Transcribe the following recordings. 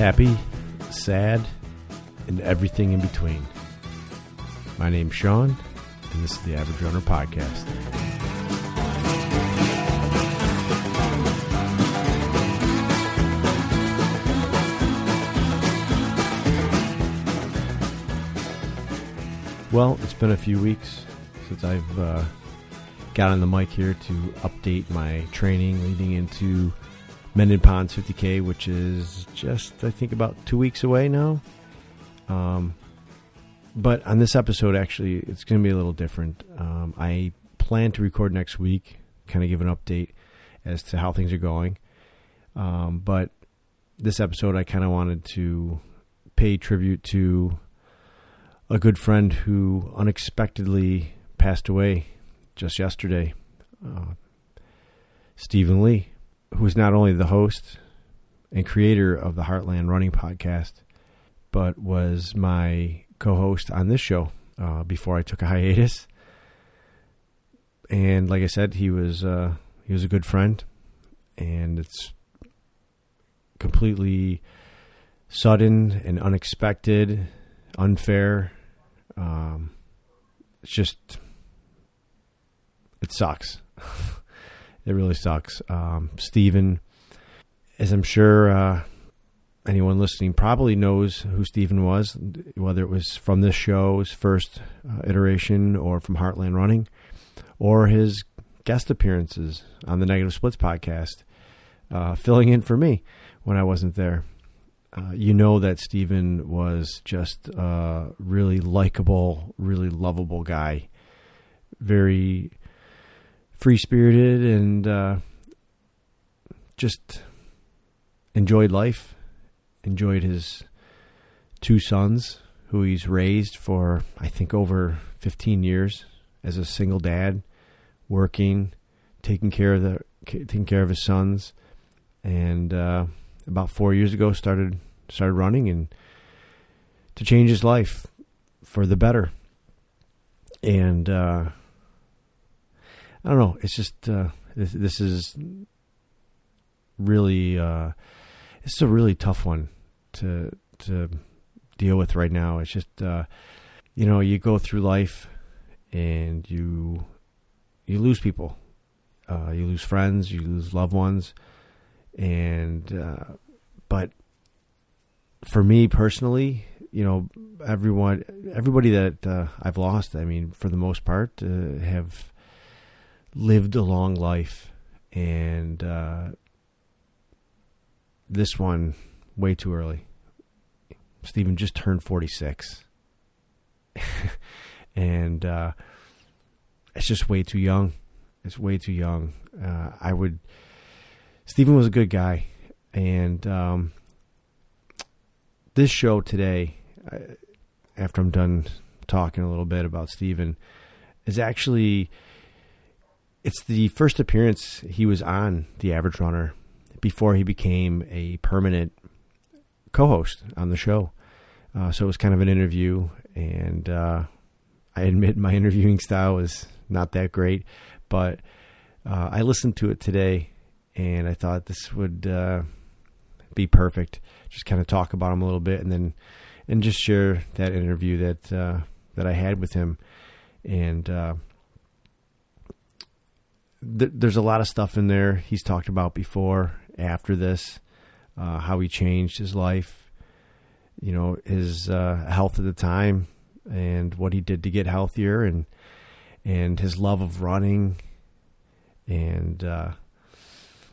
happy, sad, and everything in between. My name's Sean, and this is the Average Runner Podcast. Well, it's been a few weeks since I've uh, got on the mic here to update my training leading into Mendon Ponds 50K, which is just, I think, about two weeks away now. Um, but on this episode, actually, it's going to be a little different. Um, I plan to record next week, kind of give an update as to how things are going. Um, but this episode, I kind of wanted to pay tribute to a good friend who unexpectedly passed away just yesterday. Uh, Stephen Lee, who is not only the host and creator of the Heartland Running podcast, but was my co-host on this show uh, before I took a hiatus. And like I said, he was uh, he was a good friend, and it's completely sudden and unexpected, unfair. Um, it's just it sucks. it really sucks. Um, Stephen, as I'm sure uh, anyone listening probably knows who Stephen was, whether it was from this show's first uh, iteration or from Heartland Running, or his guest appearances on the Negative Splits podcast, uh, filling in for me when I wasn't there. Uh, you know that Stephen was just a really likable, really lovable guy. Very free spirited and uh, just enjoyed life, enjoyed his two sons, who he's raised for, I think, over 15 years as a single dad, working, taking care of the taking care of his sons, and uh, about four years ago started started running and to change his life for the better. And uh, I don't know. It's just uh, this, this, is really uh, it's a really tough one to to deal with right now. It's just uh, you know you go through life and you you lose people, uh, you lose friends, you lose loved ones, and uh, but for me personally, you know, everyone, everybody that uh, I've lost, I mean, for the most part, uh, have lived a long life, and uh, this one way too early. Stephen just turned forty six, and uh, it's just way too young. It's way too young. Uh, I would. Stephen was a good guy, and um, this show today, after I'm done talking a little bit about Stephen, is actually it's the first appearance he was on the Average Runner before he became a permanent co-host on the show. Uh, so it was kind of an interview, and uh, I admit my interviewing style was not that great, but uh, I listened to it today, and I thought this would uh, be perfect. Just kind of talk about him a little bit, and then and just share that interview that uh, that I had with him, and uh, th- there's a lot of stuff in there. He's talked about before, after this, uh, how he changed his life, you know, his uh, health at the time, and what he did to get healthier, and and his love of running, and uh,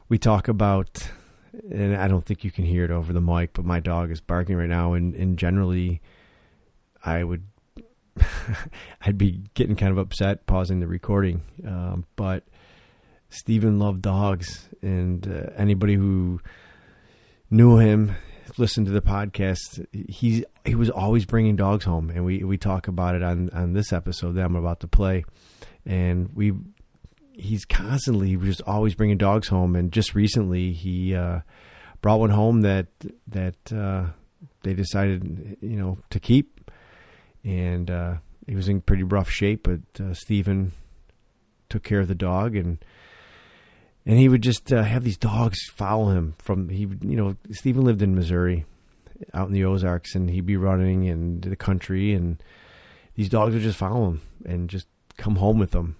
we talk about, and I don't think you can hear it over the mic, but my dog is barking right now, and and generally, I would. I'd be getting kind of upset pausing the recording, um, but Stephen loved dogs, and uh, anybody who knew him, listened to the podcast, he he was always bringing dogs home, and we we talk about it on on this episode that I'm about to play, and we he's constantly just always bringing dogs home, and just recently he uh, brought one home that that uh, they decided you know to keep, and uh, he was in pretty rough shape, but uh, Stephen took care of the dog and and he would just uh, have these dogs follow him from he you know Stephen lived in Missouri out in the Ozarks, and he'd be running in the country, and these dogs would just follow him and just come home with him.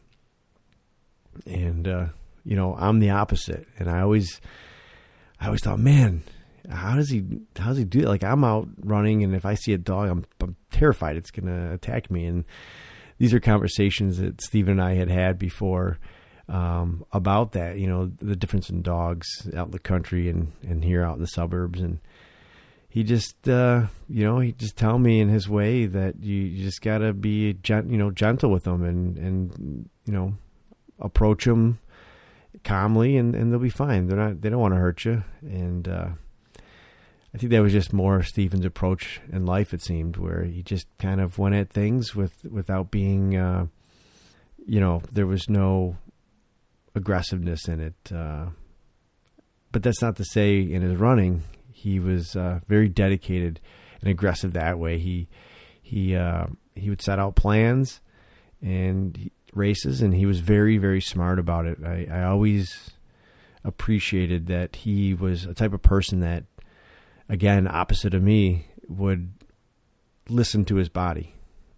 And uh, you know, I'm the opposite, and I always, I always thought, man, how does he, how does he do it? Like I'm out running, and if I see a dog, I'm, I'm terrified it's gonna attack me. And these are conversations that Stephen and I had had before um, about that. You know, the difference in dogs out in the country and and here out in the suburbs, and he just, uh, you know, he just tell me in his way that you, you just gotta be, gent- you know, gentle with them and and you know, approach them calmly, and and they'll be fine. They're not, they don't want to hurt you, and. uh I think that was just more Stephen's approach in life. It seemed where he just kind of went at things with without being, uh, you know, there was no aggressiveness in it. Uh, but that's not to say in his running he was uh, very dedicated and aggressive that way. He he uh, he would set out plans and races, and he was very very smart about it. I, I always appreciated that he was a type of person that, again, opposite of me, would listen to his body.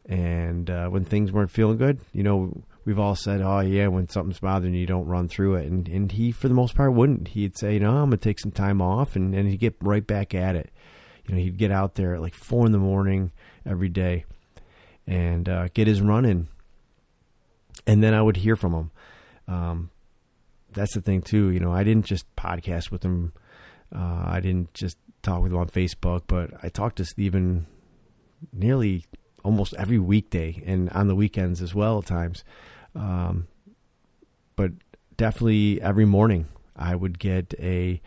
And uh, when things weren't feeling good, you know, we've all said, "Oh yeah," when something's bothering you, don't run through it, and and he for the most part wouldn't. He'd say, "No, I'm gonna take some time off," and and he'd get right back at it. You know, he'd get out there at like four in the morning every day, and uh, get his run in, and then I would hear from him. Um, that's the thing too. You know, I didn't just podcast with him. Uh, I didn't just talk with him on Facebook, but I talked to Stephen nearly almost every weekday and on the weekends as well at times. Um, but definitely every morning I would get a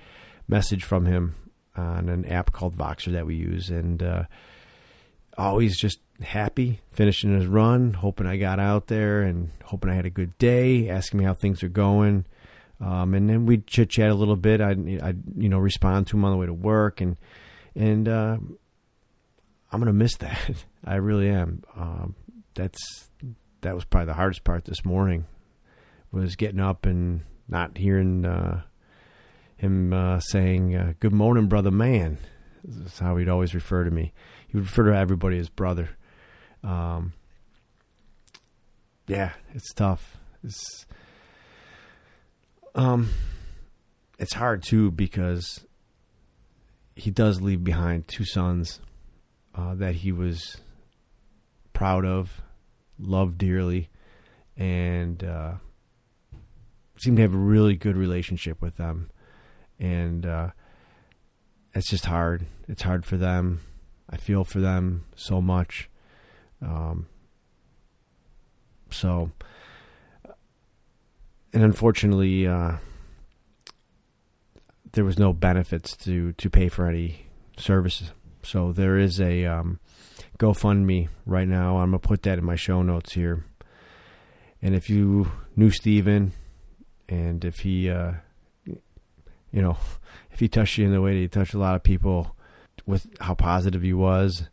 message from him on an app called Voxer that we use, and uh, always just happy finishing his run, hoping I got out there and hoping I had a good day, asking me how things are going. Um, and then we'd chit chat a little bit. I'd, I'd, you know, respond to him on the way to work, and and uh, I'm gonna miss that. I really am. Um, that's that was probably the hardest part this morning was getting up and not hearing uh, him uh, saying uh, "Good morning, brother man." That's how he'd always refer to me. He would refer to everybody as brother. Um, yeah, it's tough. It's um, it's hard too because he does leave behind two sons uh, that he was proud of, loved dearly, and uh, seemed to have a really good relationship with them. And uh, it's just hard. It's hard for them. I feel for them so much. Um, so, and unfortunately, uh, there was no benefits to to pay for any services. So there is a um, GoFundMe right now. I'm gonna put that in my show notes here. And if you knew Stephen and if he, uh, you know, if he touched you in the way that he touched a lot of people with how positive he was,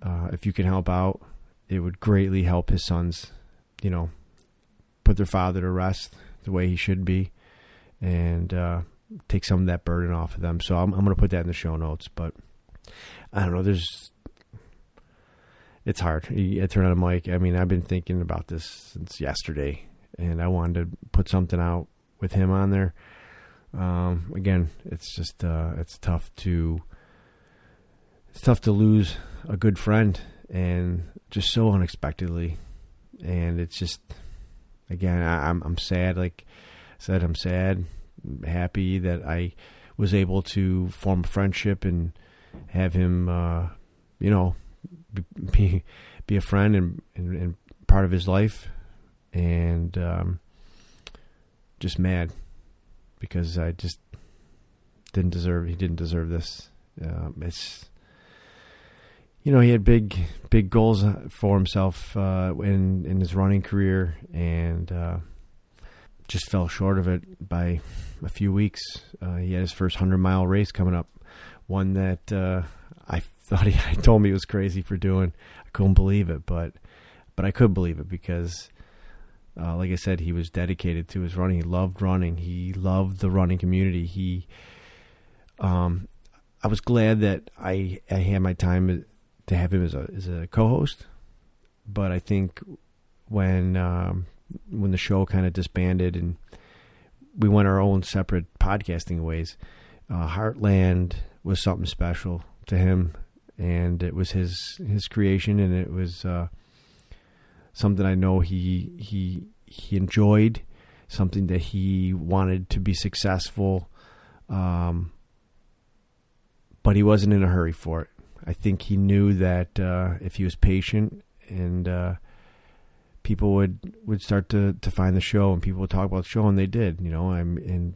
uh, if you can help out, it would greatly help his sons, you know, put their father to rest the way he should be and uh, take some of that burden off of them. So I'm, I'm going to put that in the show notes. But I don't know. There's it's hard. I turn on a mic. I mean, I've been thinking about this since yesterday, and I wanted to put something out with him on there. Um, again, it's just uh, it's tough to it's tough to lose a good friend and just so unexpectedly, and it's just again I, I'm I'm sad. Like I said, I'm sad, happy that I was able to form a friendship and have him, uh, you know, be be a friend and, and, and part of his life, and um, just mad because I just didn't deserve. He didn't deserve this. Um, it's you know he had big big goals for himself uh, in in his running career and uh, just fell short of it by a few weeks. Uh, he had his first hundred mile race coming up, one that uh, I thought he told me he was crazy for doing. I couldn't believe it, but but I could believe it because, uh, like I said, he was dedicated to his running. He loved running. He loved the running community. He, um, I was glad that I I had my time to have him as a as a co-host, but I think when um, when the show kind of disbanded and we went our own separate podcasting ways, uh, Heartland was something special to him, and it was his his creation, and it was uh, something I know he he he enjoyed, something that he wanted to be successful. Um, but he wasn't in a hurry for it. I think he knew that uh, if he was patient and uh, people would would start to, to find the show and people would talk about the show and they did. You know, I'm and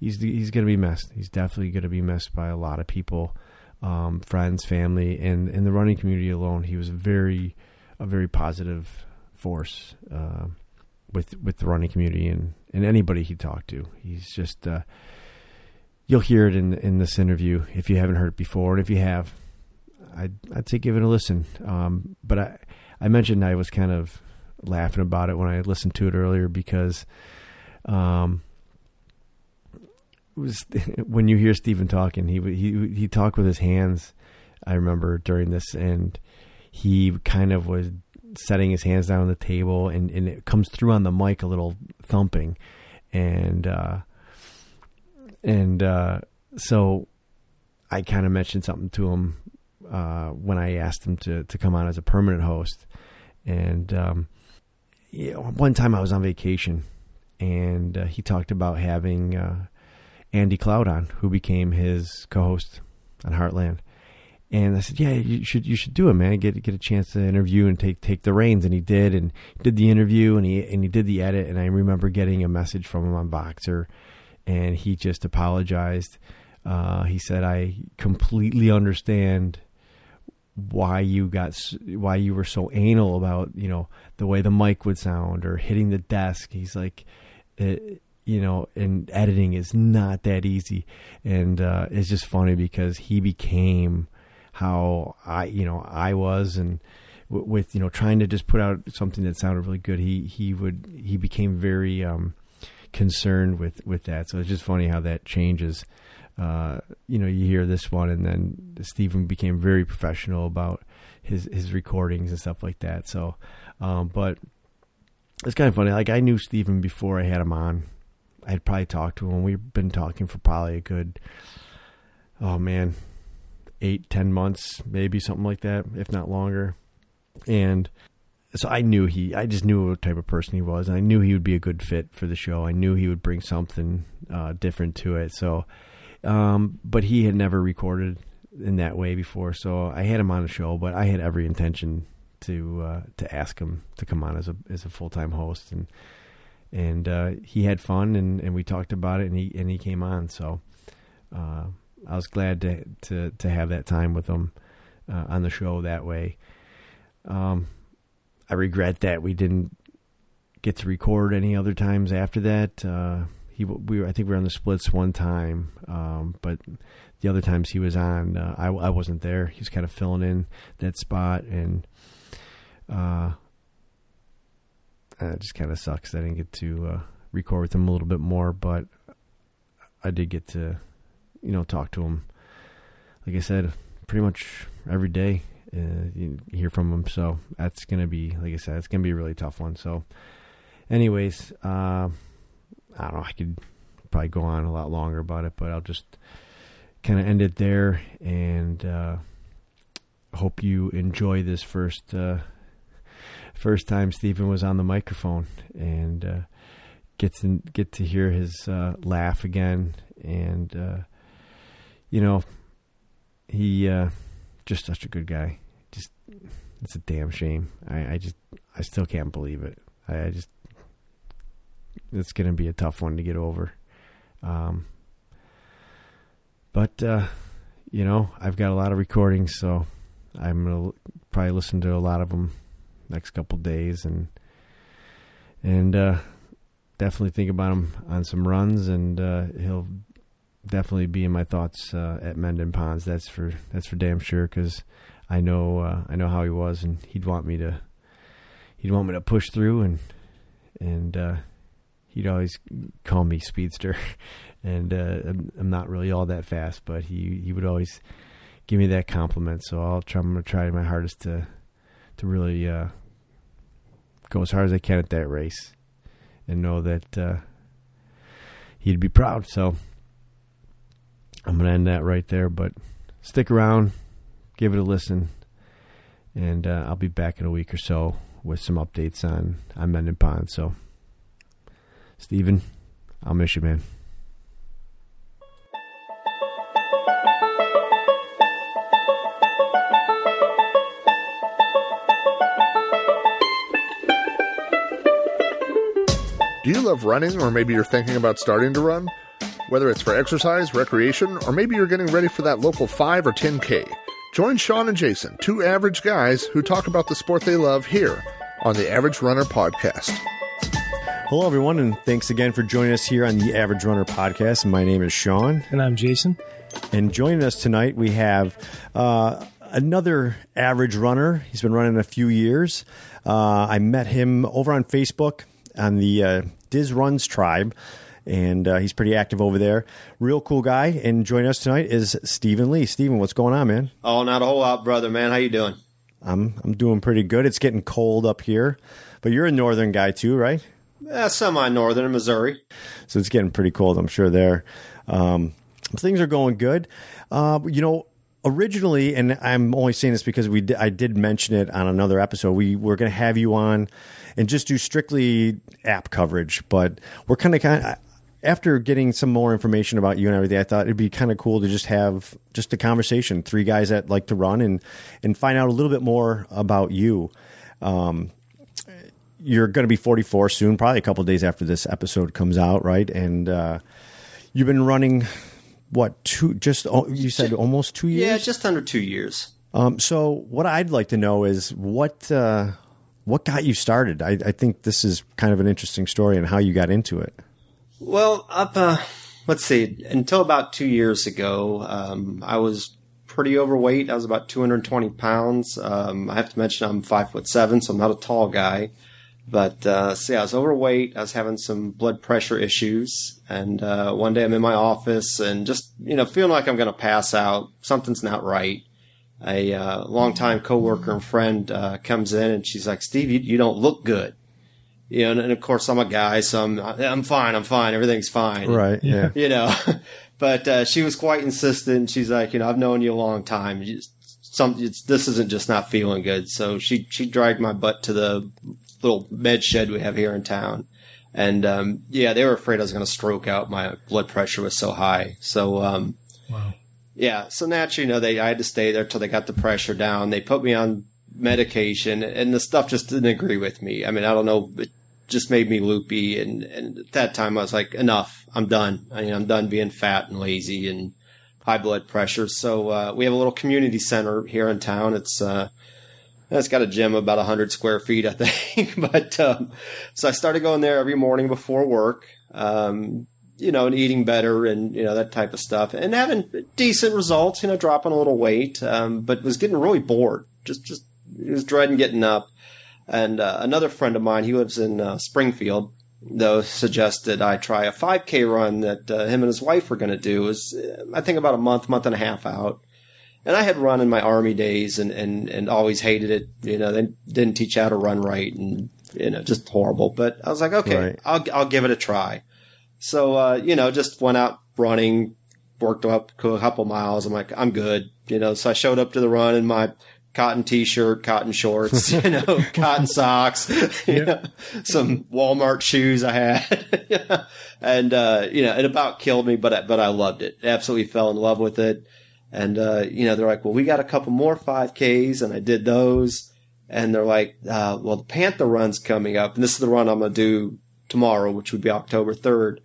he's he's going to be missed. He's definitely going to be missed by a lot of people, um, friends, family, and in the running community alone. He was very a very positive force uh, with with the running community and, and anybody he talked to. He's just uh, you'll hear it in in this interview if you haven't heard it before, and if you have, I'd I'd say give it a listen. Um, but I I mentioned I was kind of laughing about it when I listened to it earlier because, um, was when you hear Stephen talking, he he he talked with his hands. I remember during this, and he kind of was setting his hands down on the table, and and it comes through on the mic a little thumping, and. uh and uh, so I kind of mentioned something to him uh, when I asked him to to come on as a permanent host. And um, know, one time I was on vacation, and uh, he talked about having uh, Andy Cloud on, who became his co-host on Heartland. And I said, "Yeah, you should you should do it, man. Get get a chance to interview and take take the reins." And he did, and did the interview, and he and he did the edit. And I remember getting a message from him on Voxer, and he just apologized. Uh, he said, "I completely understand why you got why you were so anal about you know the way the mic would sound or hitting the desk." He's like, it, you know, and editing is not that easy, and uh, it's just funny because he became how I you know I was and with you know trying to just put out something that sounded really good he he would he became very um concerned with with that. So it's just funny how that changes. Uh, you know, you hear this one, and then Stephen became very professional about his his recordings and stuff like that. So, um, but it's kind of funny. Like I knew Stephen before I had him on. I had probably talked to him. We've been talking for probably a good, oh man, eight, ten months, maybe something like that, if not longer. And so I knew he, I just knew what type of person he was. And I knew he would be a good fit for the show. I knew he would bring something uh, different to it. So, um, but he had never recorded in that way before. So I had him on the show, but I had every intention to uh, to ask him to come on as a as a full time host, and and uh, he had fun, and, and we talked about it, and he and he came on. So uh, I was glad to to to have that time with him uh, on the show that way. Um, I regret that we didn't get to record any other times after that. Uh, he we were, I think we were on the splits one time, um, but the other times he was on, uh, I, I wasn't there. He was kind of filling in that spot, and uh, it just kind of sucks I didn't get to uh, record with him a little bit more. But I did get to, you know, talk to him. Like I said, pretty much every day uh, you hear from him. So that's going to be, like I said, it's going to be a really tough one. So, anyways, uh, I don't know. I could probably go on a lot longer about it, but I'll just kind of end it there and uh, hope you enjoy this first uh, first time Stephen was on the microphone and uh, get to get to hear his uh, laugh again and uh, you know he uh, just such a good guy. Just it's a damn shame. I, I just I still can't believe it. I, I just it's going to be a tough one to get over. Um, but uh, you know, I've got a lot of recordings, so I'm gonna probably listen to a lot of them next couple days, and and uh, definitely think about him on some runs, and uh, he'll definitely be in my thoughts uh, at Mendon Ponds. That's for that's for damn sure because I know uh, I know how he was, and he'd want me to he'd want me to push through, and and uh, he'd always call me speedster, and uh, I'm, I'm not really all that fast, but he he would always give me that compliment. So I'll try. I'm gonna try my hardest to to really uh, go as hard as I can at that race, and know that uh, he'd be proud. So I'm gonna end that right there. But stick around, give it a listen, and uh, I'll be back in a week or so with some updates on on Mendon Pond. So, Stephen, I'll miss you, man. Do you love running, or maybe you're thinking about starting to run? Whether it's for exercise, recreation, or maybe you're getting ready for that local 5 or 10K, join Sean and Jason, two average guys who talk about the sport they love here on the Average Runner Podcast. Hello, everyone, and thanks again for joining us here on the Average Runner Podcast. My name is Sean. And I'm Jason. And joining us tonight, we have uh, another average runner. He's been running a few years. Uh, I met him over on Facebook on the uh, Diz Runs tribe, and uh, he's pretty active over there. Real cool guy. And joining us tonight is Stephen Lee. Stephen, what's going on, man? Oh, not a whole lot, brother, man. How you doing? I'm I'm doing pretty good. It's getting cold up here, but you're a northern guy too, right? Yeah, semi-northern in Missouri. So it's getting pretty cold, I'm sure. There, um, things are going good. Uh, you know, originally, and I'm only saying this because we I did mention it on another episode. We were going to have you on and just do strictly app coverage, but we're kind of kind after getting some more information about you and everything, I thought it'd be kind of cool to just have just a conversation, three guys that like to run and and find out a little bit more about you. Um, you're going to be 44 soon, probably a couple days after this episode comes out, right? And uh, you've been running what two? Just you said almost two years. Yeah, just under two years. Um, so what I'd like to know is what uh, what got you started. I, I, think this is kind of an interesting story and how you got into it. Well, up uh, let's see, until about two years ago, um, I was pretty overweight. I was about 220 pounds. Um, I have to mention I'm five foot seven, so I'm not a tall guy. But uh, see, I was overweight. I was having some blood pressure issues, and uh, one day I'm in my office and just you know feeling like I'm going to pass out. Something's not right. A uh, longtime coworker and friend uh, comes in and she's like, "Steve, you, you don't look good." You know, and, and, of course I'm a guy, so I'm I'm fine. I'm fine. Everything's fine. Right. Yeah. You know, but uh, she was quite insistent. She's like, you know, I've known you a long time. You some this isn't just not feeling good. So she she dragged my butt to the little med shed we have here in town. And um, yeah, they were afraid I was going to stroke out. My blood pressure was so high. So um, wow. Yeah, so naturally, you know, they I had to stay there till they got the pressure down. They put me on medication, and the stuff just didn't agree with me. I mean, I don't know, it just made me loopy. And, and at that time, I was like, enough. I'm done. I mean, I'm done being fat and lazy and high blood pressure. So uh, we have a little community center here in town. It's uh, it's got a gym about 100 square feet, I think. but um, so I started going there every morning before work, um, you know, and eating better and, you know, that type of stuff and having decent results, you know, dropping a little weight, um, but was getting really bored. Just, just, was dreading getting up. And uh, another friend of mine, he lives in uh, Springfield, though, suggested I try a 5K run that uh, him and his wife were going to do. It was, I think, about a month, month and a half out and I had run in my army days and, and, and always hated it. You know, they didn't teach how to run right and, you know, just horrible. But I was like, okay, right. I'll, I'll give it a try. So, uh, you know, just went out running, worked up a couple miles. I'm like, I'm good. You know, so I showed up to the run in my cotton t-shirt, cotton shorts, you know, cotton socks, you know, some Walmart shoes I had. and, uh, you know, it about killed me, but, but I loved it. Absolutely fell in love with it. And, uh, you know, they're like, well, we got a couple more 5Ks and I did those. And they're like, uh, well, the Panther run's coming up. And this is the run I'm going to do tomorrow, which would be October 3rd.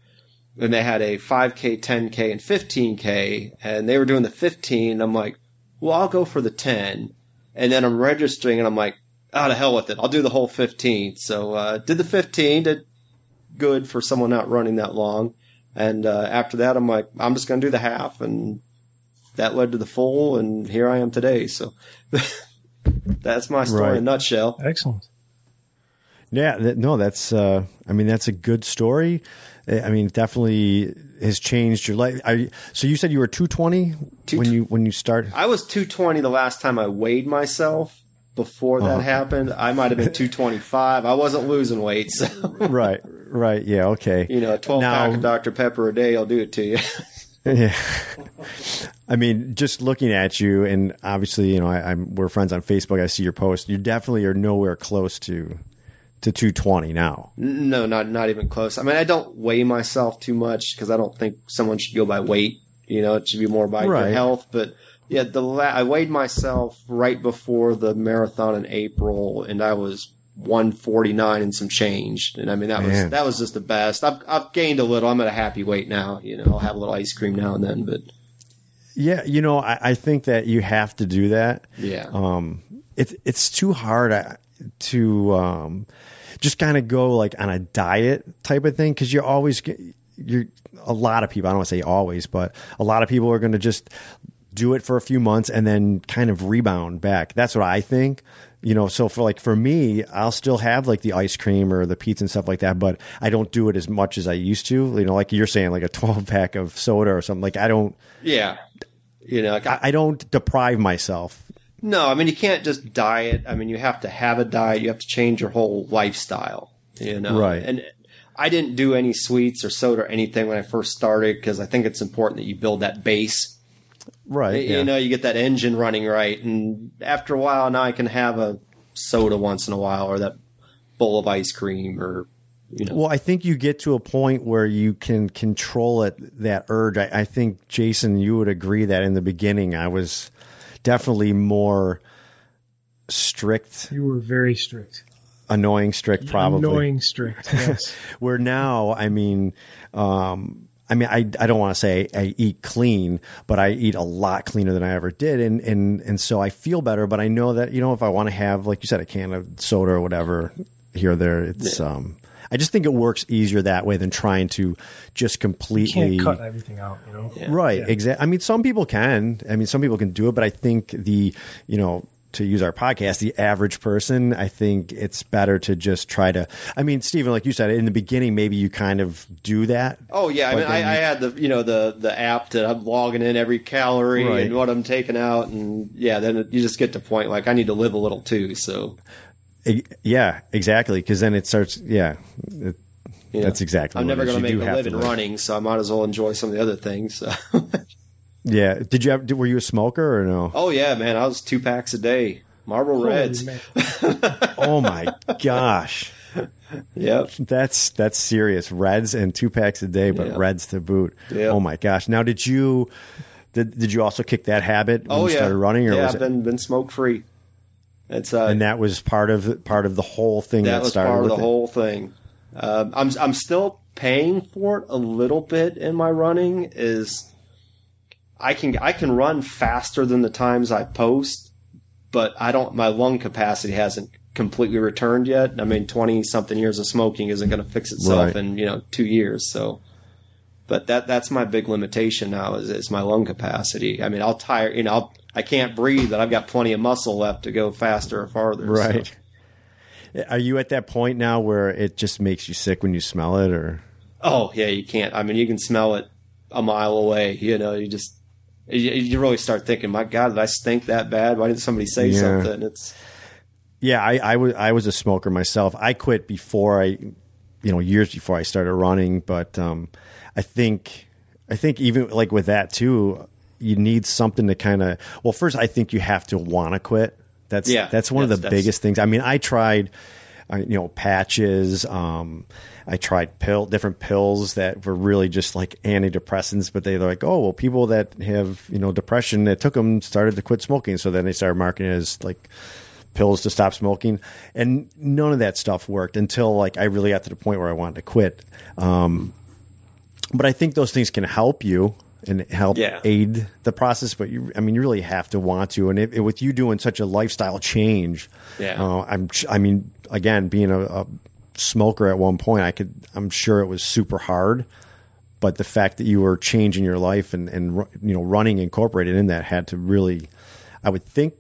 And they had a 5K, 10K, and 15K. And they were doing the 15. I'm like, well, I'll go for the 10. And then I'm registering and I'm like, oh, to hell with it. I'll do the whole 15. So, uh, did the 15, did good for someone not running that long. And, uh, after that, I'm like, I'm just going to do the half and that led to the full, and here I am today. So that's my story right. in a nutshell. Excellent. Yeah, that, no, that's. Uh, I mean, that's a good story. I mean, definitely has changed your life. I, so you said you were two twenty when you when you started. I was 220 the last time I weighed myself. Before that Uh-huh. happened, I might have been 225. I wasn't losing weight, so right, right, yeah, okay. you know, a 12 Now- pack of Dr Pepper a day I'll do it to you. Yeah. I mean, just looking at you, and obviously, you know, I, I'm we're friends on Facebook. I see your post. You definitely are nowhere close to to 220 now. No, not not even close. I mean, I don't weigh myself too much because I don't think someone should go by weight. You know, it should be more by Right. your health. But yeah, the la- I weighed myself right before the marathon in April, and I was 149 and some change. And I mean, that Man. was that was just the best. I've I've gained a little. I'm at a happy weight now. You know, I'll have a little ice cream now and then, but Yeah, you know, I, I think that you have to do that. yeah, um, it's it's too hard uh, to um, just kind of go like on a diet type of thing because you're always you're a lot of people. I don't want to say always, but a lot of people are going to just do it for a few months and then kind of rebound back. That's what I think. You know, so for like for me, I'll still have like the ice cream or the pizza and stuff like that, but I don't do it as much as I used to. You know, like you're saying, like a 12 pack of soda or something. Like I don't, yeah. You know, like I, I don't deprive myself No, I mean you can't just diet. I mean you have to have a diet. You have to change your whole lifestyle. You know, Right. And I didn't do any sweets or soda or anything when I first started because I think it's important that you build that base. right. You yeah. know, you get that engine running right, and after a while, now I can have a soda once in a while or that bowl of ice cream or you know. Well, I think you get to a point where you can control it, that urge. I, I think, Jason, you would agree that in the beginning, I was definitely more strict, You were very strict. annoying strict, probably. Annoying strict. Yes. Where now, I mean, um, I mean, I, I don't want to say I eat clean, but I eat a lot cleaner than I ever did, and and and so I feel better. But I know that you know if I want to have, like you said, a can of soda or whatever here or there, it's um, I just think it works easier that way than trying to just completely Can't cut everything out, you know? Right, Yeah. exactly. I mean, some people can. I mean, some people can do it, but I think the, you know, to use our podcast, the average person, I think it's better to just try to. I mean, Stephen, like you said in the beginning, maybe you kind of do that. Oh yeah, I mean, I, then I had the you know the the app that I'm logging in every calorie Right. and what I'm taking out, and yeah, then you just get to point like I need to live a little too. So Yeah, exactly. Because then it starts. Yeah, it, you know, That's exactly I'm what never going to make a living live. running, so I might as well enjoy some of the other things. So. yeah. Did you have? Did, were you a smoker or no? oh yeah, man, I was two packs a day, Marlboro Reds. Oh my gosh. Yep. That's that's serious. Reds and two packs a day, but Yeah. Reds to boot. Yeah. Oh my gosh! Now, did you did did you also kick that habit when Oh you yeah. started running, or yeah, was I've it? been been smoke free. It's uh, and that was part of part of the whole thing that, that was started part of the it? whole thing. Um, I'm I'm still paying for it a little bit in my running. Is I can I can run faster than the times I post, but I don't. My lung capacity hasn't completely returned yet. I mean, twenty something years of smoking isn't going to fix itself Right. in you know two years. So, but that that's my big limitation now is, is my lung capacity. I mean, I'll tire. You know, I'll, I can't breathe, and I've got plenty of muscle left to go faster or farther. so. Right. Are you at that point now where it just makes you sick when you smell it, or Oh yeah, you can't. I mean, you can smell it a mile away. You know, you just you, you really start thinking, "My God, did I stink that bad? Why didn't somebody say Yeah. something?" It's Yeah, I, I was I was a smoker myself. I quit before I, you know, years before I started running. But um, I think I think even like with that too, you need something to kind of. Well, first I think you have to want to quit. That's Yeah, that's one of the biggest things. I mean, I tried, you know, patches. Um, I tried pill different pills that were really just like antidepressants, but they're like, oh well, people that have you know depression that took them started to quit smoking, so then they started marketing it as like pills to stop smoking, and none of that stuff worked until like I really got to the point where I wanted to quit. Um, but I think those things can help you and help Yeah. aid the process. But you, I mean, you really have to want to. And it, with you doing such a lifestyle change, Yeah. uh, I'm. I mean, again, being a, a smoker at one point, I could. I'm sure it was super hard. But the fact that you were changing your life and, and you know running incorporated in that had to really, I would think,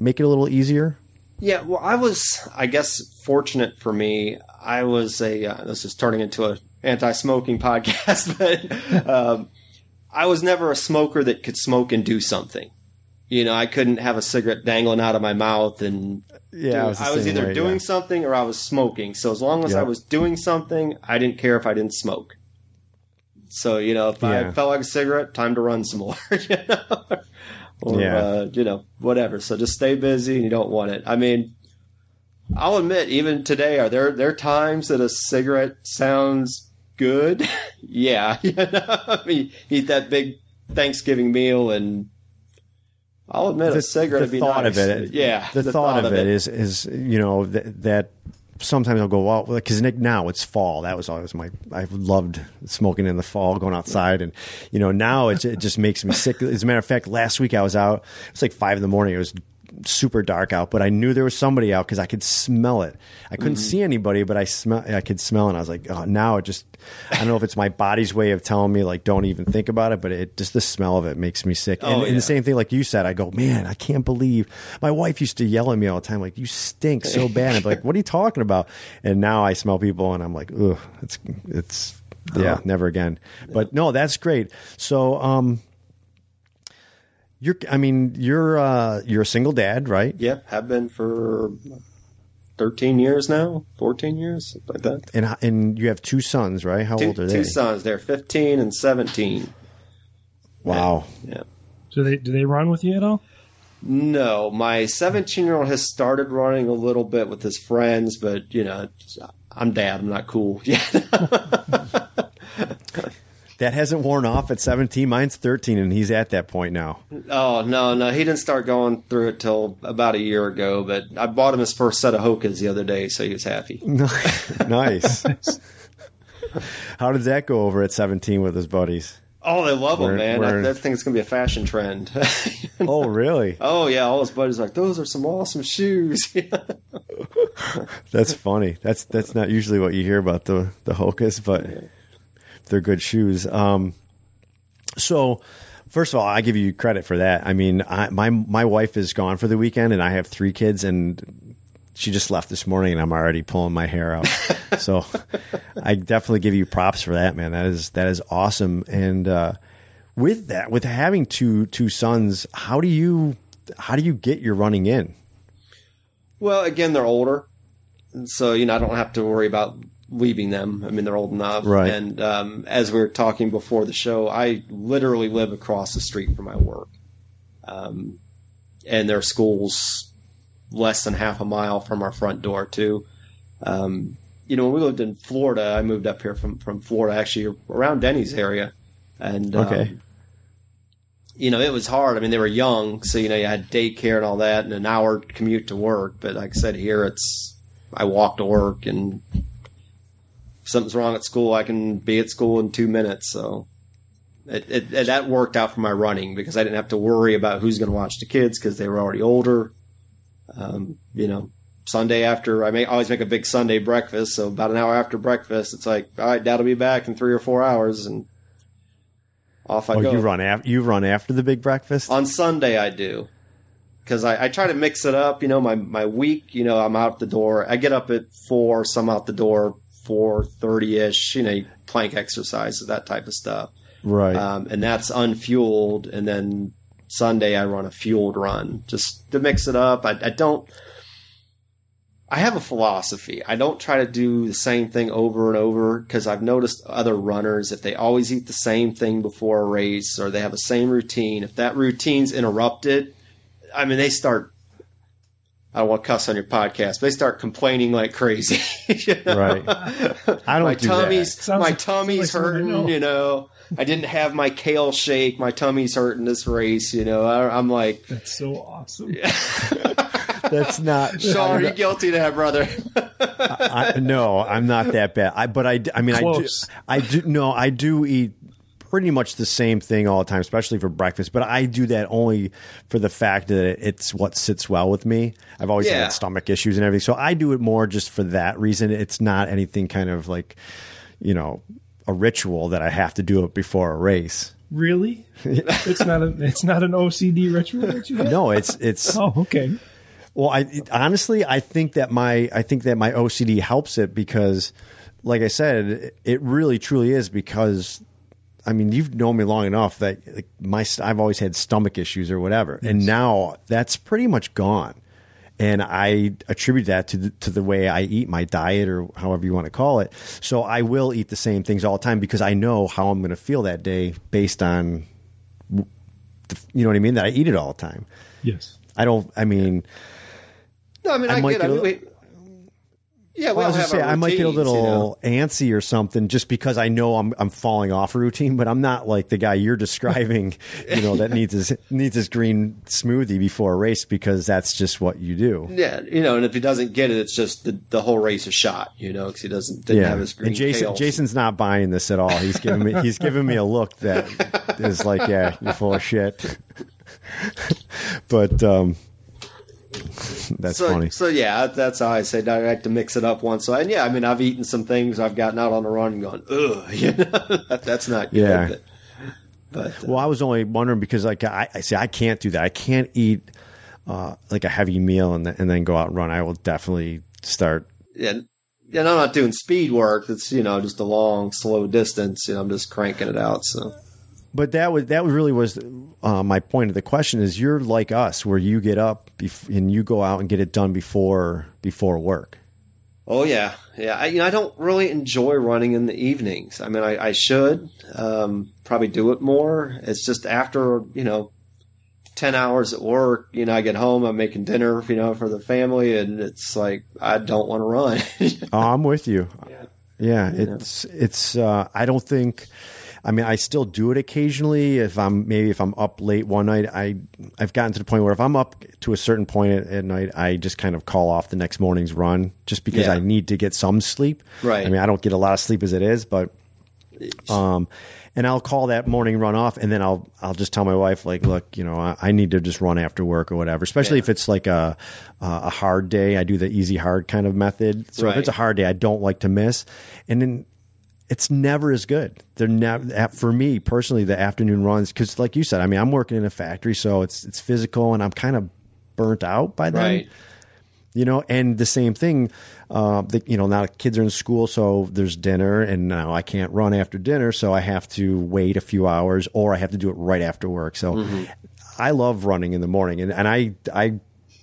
make it a little easier. yeah. Well, I was, I guess, fortunate for me. I was a uh, this is turning into a anti-smoking podcast, but um, I was never a smoker that could smoke and do something. You know, I couldn't have a cigarette dangling out of my mouth and Yeah, I was, the same either way, doing yeah. something or I was smoking. So as long as I was doing something, I didn't care if I didn't smoke. So you know, if I felt like a cigarette, time to run some more. you know? or Yeah. uh, you know, whatever. So just stay busy, and you don't want it. I mean, I'll admit, even today, are there there are times that a cigarette sounds good? yeah, you know, I mean, eat that big Thanksgiving meal and. I'll admit a cigarette would be thought nice. of it, yeah. The, thought, of it is is you know that, that sometimes I'll go well because Nick, now it's fall. That was always my I loved smoking in the fall, going outside, and you know now it, it just makes me sick. As a matter of fact, last week I was out. It's like five in the morning. It was super dark out, but I knew there was somebody out because I could smell it. I couldn't see anybody, but I smell. I could smell, and I was like, oh, now it just. I don't know if it's my body's way of telling me like don't even think about it, but it just the smell of it makes me sick. and, Oh, and yeah. the same thing like you said, I go, man, I can't believe my wife used to yell at me all the time, like you stink so bad. I'm like, what are you talking about? And now I smell people, and I'm like, ugh, it's it's yeah, never again. But no, that's great. So, um, you're, I mean, you're uh, you're a single dad, right? Yep, have been for 13 years now, 14 years, like that. And and you have two sons, right? How Two, old are they? two sons. They're 15 and 17. Wow. Yeah. Do they do they run with you at all? No, my 17 year old has started running a little bit with his friends, but you know, I'm dad. I'm not cool. Yeah. That hasn't worn off at 17. Mine's 13, and he's at that point now. oh no, no, he didn't start going through it till about a year ago. But I bought him his first set of Hokas the other day, so he was happy. nice. How did that go over at 17 with his buddies? Oh, they love We're- him, man. we're- That, that thing's gonna be a fashion trend. Oh, really? oh yeah, all his buddies are like those are some awesome shoes. That's funny. That's that's not usually what you hear about the the Hokas, but they're good shoes. Um, so first of all, I give you credit for that. I mean, I, my my wife is gone for the weekend, and I have three kids, and she just left this morning, and I'm already pulling my hair out. so I definitely give you props for that, man. That is that is awesome. And uh, with that, with having two two sons, how do you how do you get your running in? Well, again, they're older, and so you know I don't have to worry about leaving them. I mean, they're old enough. Right. And um, as we were talking before the show, I literally live across the street from my work, um, and their schools less than half a mile from our front door too. Um, you know, when we lived in Florida, I moved up here from from Florida, actually around Denny's area, and um, Okay. you know, it was hard. I mean, they were young, so you know, you had daycare and all that, and an hour commute to work. But like I said, here it's I walk to work, and if something's wrong at school, I can be at school in two minutes. So it, it, it that worked out for my running because I didn't have to worry about who's going to watch the kids because they were already older. Um, you know, Sunday after I may always make a big Sunday breakfast, so about an hour after breakfast, it's like, all right, Dad'll be back in three or four hours, and off I Oh, go. you run after you run after the big breakfast. On Sunday, I do because I, I try to mix it up. You know, my my week. You know, I'm out the door. I get up at four, some out the door four thirty ish. You know, plank exercises, that type of stuff, right. um, and that's unfueled. And then Sunday, I run a fueled run just to mix it up. I, I don't. I have a philosophy. I don't try to do the same thing over and over because I've noticed other runners, if they always eat the same thing before a race or they have the same routine, if that routine's interrupted, I mean, they start. I don't want to cuss on your podcast, but they start complaining like crazy. you know? Right. I don't my do tummy's that. My like- tummy's like hurting. know. You know, I didn't have my kale shake. My tummy's hurting this race. You know, I, I'm like, That's so awesome. That's not. Sean, are you guilty of that, brother? I, no, I'm not that bad. I, but I, I mean, Close. I do, I do. No, I do eat pretty much the same thing all the time, especially for breakfast. But I do that only for the fact that it's what sits well with me. I've always Yeah. had stomach issues and everything, so I do it more just for that reason. It's not anything kind of like, you know, a ritual that I have to do it before a race. Really? it's not a it's not an OCD ritual that you have? No, it's it's Oh, okay. Well, I it- honestly, I think that my I think that my OCD helps it because, like I said, it really truly is because. I mean, you've known me long enough that like, my I've always had stomach issues or whatever, and now that's pretty much gone. And I attribute that to the, to the way I eat, my diet, or however you want to call it. So I will eat the same things all the time because I know how I'm going to feel that day based on, the, you know what I mean, that I eat it all the time. Yes. I don't. I mean, No, I mean, I I, get. I get mean, we, yeah, we Well, I was have just say I might get a routines, you little know? antsy or something just because I know I'm I'm falling off a routine, but I'm not like the guy you're describing, you know, that needs his needs his green smoothie before a race because that's just what you do. Yeah, you know, and if he doesn't get it, it's just the, the whole race is shot, you know, because he doesn't didn't have his green and Jason. Jason's not buying this at all. He's giving me he's giving me a look that is like, yeah, you're full of shit. but um, that's so, funny. So yeah, that's how I say I like to mix it up once. So and yeah, I mean, I've eaten some things. I've gotten out on the run and gone, ugh, you know, that, that's not good. Yeah. But, but uh, Well, I was only wondering because like I, I see I can't do that. I can't eat uh, like a heavy meal and then, and then go out and run. I will definitely start. yeah, and I'm not doing speed work. It's you know just a long, slow distance. You know, I'm just cranking it out. So But that was that really was uh, my point of the question is you're like us where you get up bef- and you go out and get it done before before work. Oh yeah, yeah. I, you know, I don't really enjoy running in the evenings. I mean, I, I should um, probably do it more. It's just after you know, ten hours at work. You know, I get home, I'm making dinner, you know, for the family, and it's like I don't want to run. Oh, I'm with you. Yeah. Yeah, it's it's. Uh, I don't think. I mean, I still do it occasionally. If I'm maybe if I'm up late one night, I I've gotten to the point where if I'm up to a certain point at, at night, I just kind of call off the next morning's run just because Yeah. I need to get some sleep. Right. I mean, I don't get a lot of sleep as it is, but um, and I'll call that morning run off, and then I'll I'll just tell my wife like, look, you know, I, I need to just run after work or whatever. Especially Yeah. if it's like a a hard day, I do the easy hard kind of method. So if it's a hard day, I don't like to miss, and then it's never as good. They're never for me personally the afternoon runs because, like you said, I mean, I'm working in a factory, so it's it's physical, and I'm kind of burnt out by then. Right. you know and the same thing uh, the, you know now kids are in school so there's dinner and now i can't run after dinner so i have to wait a few hours or i have to do it right after work. So i love running in the morning and, and i i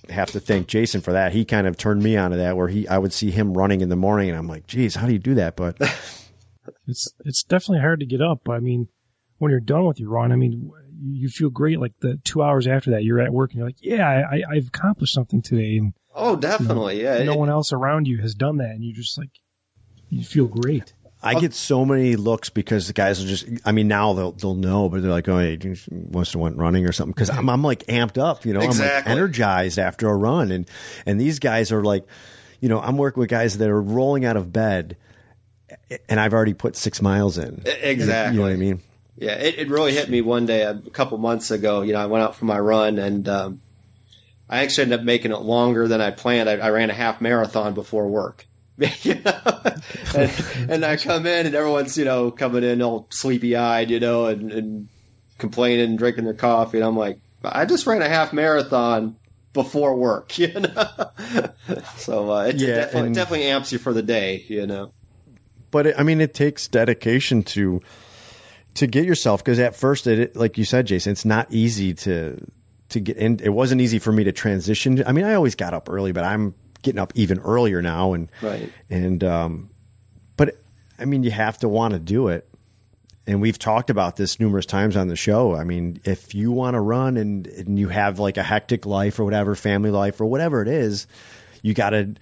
have to thank jason for that. He kind of turned me onto that where he i would see him running in the morning and i'm like geez how do you do that? But It's it's definitely hard to get up. But I mean, when you're done with your run, I mean, you you feel great. Like the two hours after that, you're at work and you're like, yeah, I, I've accomplished something today, and Oh, definitely. Yeah. no It- one else around you has done that, and you just like you feel great. I get so many looks because the guys will just. I mean, now they'll they'll know, but they're like, "Oh, hey, you wants to went running or something." Because I'm I'm like amped up, you know. I'm like energized after a run, and and these guys are like, you know, I'm working with guys that are rolling out of bed, and I've already put six miles in. exactly. You know what I mean? Yeah, it, it really hit me one day a couple months ago. You know, I went out for my run and um, I actually ended up making it longer than I planned. I, I ran a half marathon before work. you know? and, and I come in and everyone's, you know, coming in all sleepy eyed, you know, and, and complaining and drinking their coffee. And I'm like, I just ran a half marathon before work, you know? so uh, it, Yeah, definitely, definitely amps you for the day, you know? But it, I mean, it takes dedication to to get yourself because at first, it like you said, Jason, it's not easy to to get in. It wasn't easy for me to transition. I mean, I always got up early, but I'm getting up even earlier now, and Right. and um, but I mean, you have to want to do it. And we've talked about this numerous times on the show. I mean, if you want to run and, and you have like a hectic life or whatever, family life or whatever it is, you got to,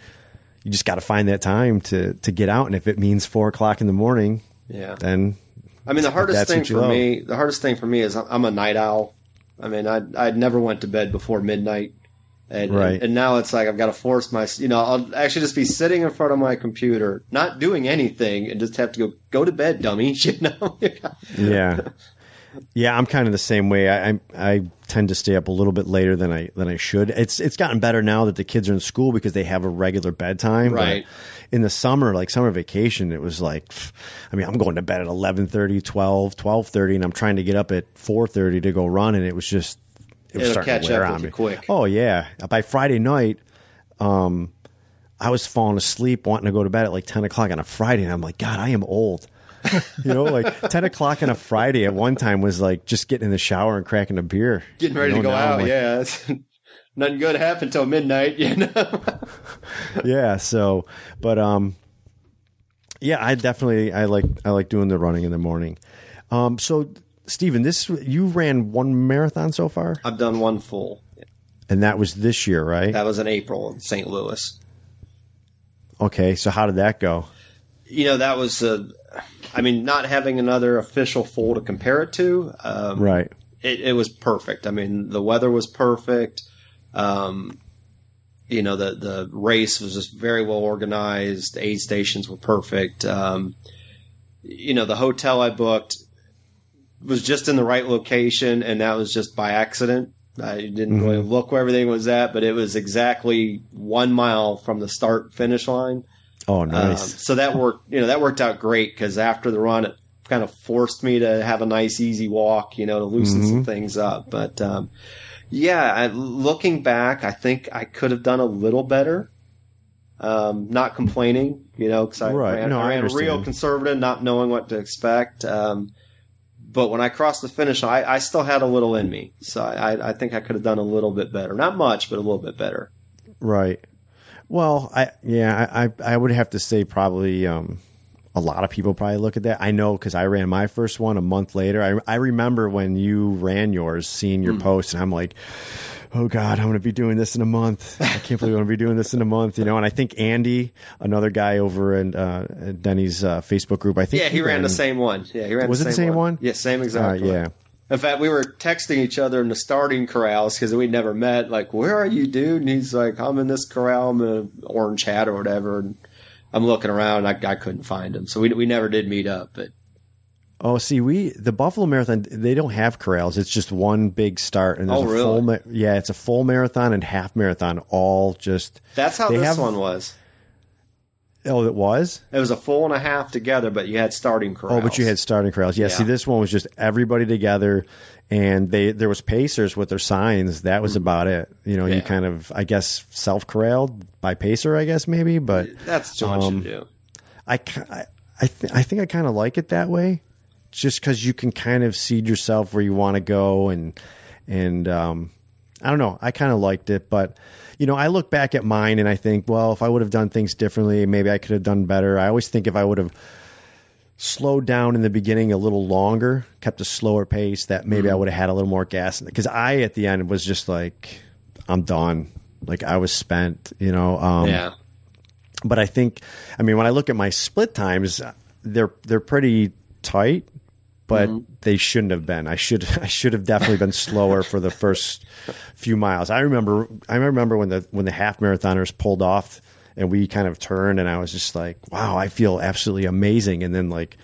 you just got to find that time to, to get out. And if it means four o'clock in the morning, Yeah. then I mean, the hardest thing for love. me, the hardest thing for me is I'm- I'm a night owl. I mean, I I never went to bed before midnight, and, Right. and and now it's like I've got to force my, you know, I'll actually just be sitting in front of my computer, not doing anything, and just have to go go to bed, dummy. You know. yeah, yeah, I'm kind of the same way. I, I I tend to stay up a little bit later than I than I should. It's it's gotten better now that the kids are in school because they have a regular bedtime. but Right. in the summer, like summer vacation, it was like, I mean, I'm going to bed at 11:30, 12, 12:30, and I'm trying to get up at 4:30 to go run, and it was just it was It'll starting catch to wear up on me. quick. Oh yeah. By Friday night, um, I was falling asleep, wanting to go to bed at like ten o'clock on a Friday, and I'm like, God, I am old. you know, like ten o'clock on a Friday at one time was like just getting in the shower and cracking a beer, Getting ready You to go out. like- yeah. It's, nothing good happened till midnight, you know. yeah. So, but um, yeah, I definitely I like I like doing the running in the morning. Um, so Stephen, this you ran one marathon so far, I've done one full. and that was this year, right? That was in April in St. Louis. Okay, so how did that go? You know, that was uh, I mean, not having another official full to compare it to, um, Right. it, it was perfect. I mean, the weather was perfect. Um, you know, the the race was just very well organized. The aid stations were perfect. Um, you know, the hotel I booked was just in the right location, and that was just by accident. I didn't really look where everything was at, but it was exactly one mile from the start finish line. Oh, Um, nice. so that worked, you know, that worked out great because after the run, it kind of forced me to have a nice, easy walk, you know, to loosen some things up. But um, yeah, I, looking back, I think I could have done a little better. Um, not complaining, you know, because I Right. ran, No, I ran real conservative, not knowing what to expect. Um, but when I crossed the finish, I, I still had a little in me, so I, I think I could have done a little bit better. Not much, but a little bit better. Right. Well, I yeah, I I, would have to say probably um, a lot of people probably look at that. I know because I ran my first one a month later. I I remember when you ran yours, seeing your post, and I'm like. Oh God, I'm going to be doing this in a month. I can't believe I'm going to be doing this in a month. You know, and I think Andy, another guy over in uh, Denny's uh, Facebook group, I think Yeah, he ran the same one. Yeah, he ran Was the it the same, same one? Yeah, same Uh, exact one. yeah, In fact, we were texting each other in the starting corrals because we never met. Like, where are you, dude? And he's like, I'm in this corral. I'm in an orange hat or whatever. And I'm looking around. I, I couldn't find him, so we we never did meet up. But Oh, see, we the Buffalo Marathon they don't have corrals. It's just one big start, and there's Oh, a really? full. Ma- yeah, it's a full marathon and half marathon, all just. that's how this have- one was. Oh, it was. It was a full and a half together, but you had starting corrals. Oh, but you had starting corrals. Yeah, See, this one was just everybody together, and they there was pacers with their signs. That was about it. You know, you Mm. Kind of, I guess, self corralled by pacer. I guess maybe, but That's too much Um, to do. I ki- I I, th- I think I kind of like it that way, just because you can kind of seed yourself where you want to go, and and um, I don't know. I kind of liked it, but you know, I look back at mine and I think, well, if I would have done things differently, maybe I could have done better. I always think if I would have slowed down in the beginning a little longer, kept a slower pace, that maybe I would have had a little more gas. Because I at the end was just like, I'm done. Like I was spent, you know. Um, yeah. but I think, I mean, when I look at my split times, they're they're pretty tight, but they shouldn't have been. I should I should have definitely been slower for the first few miles. I remember I remember when the when the half marathoners pulled off and we kind of turned, and I was just like, wow, I feel absolutely amazing. And then like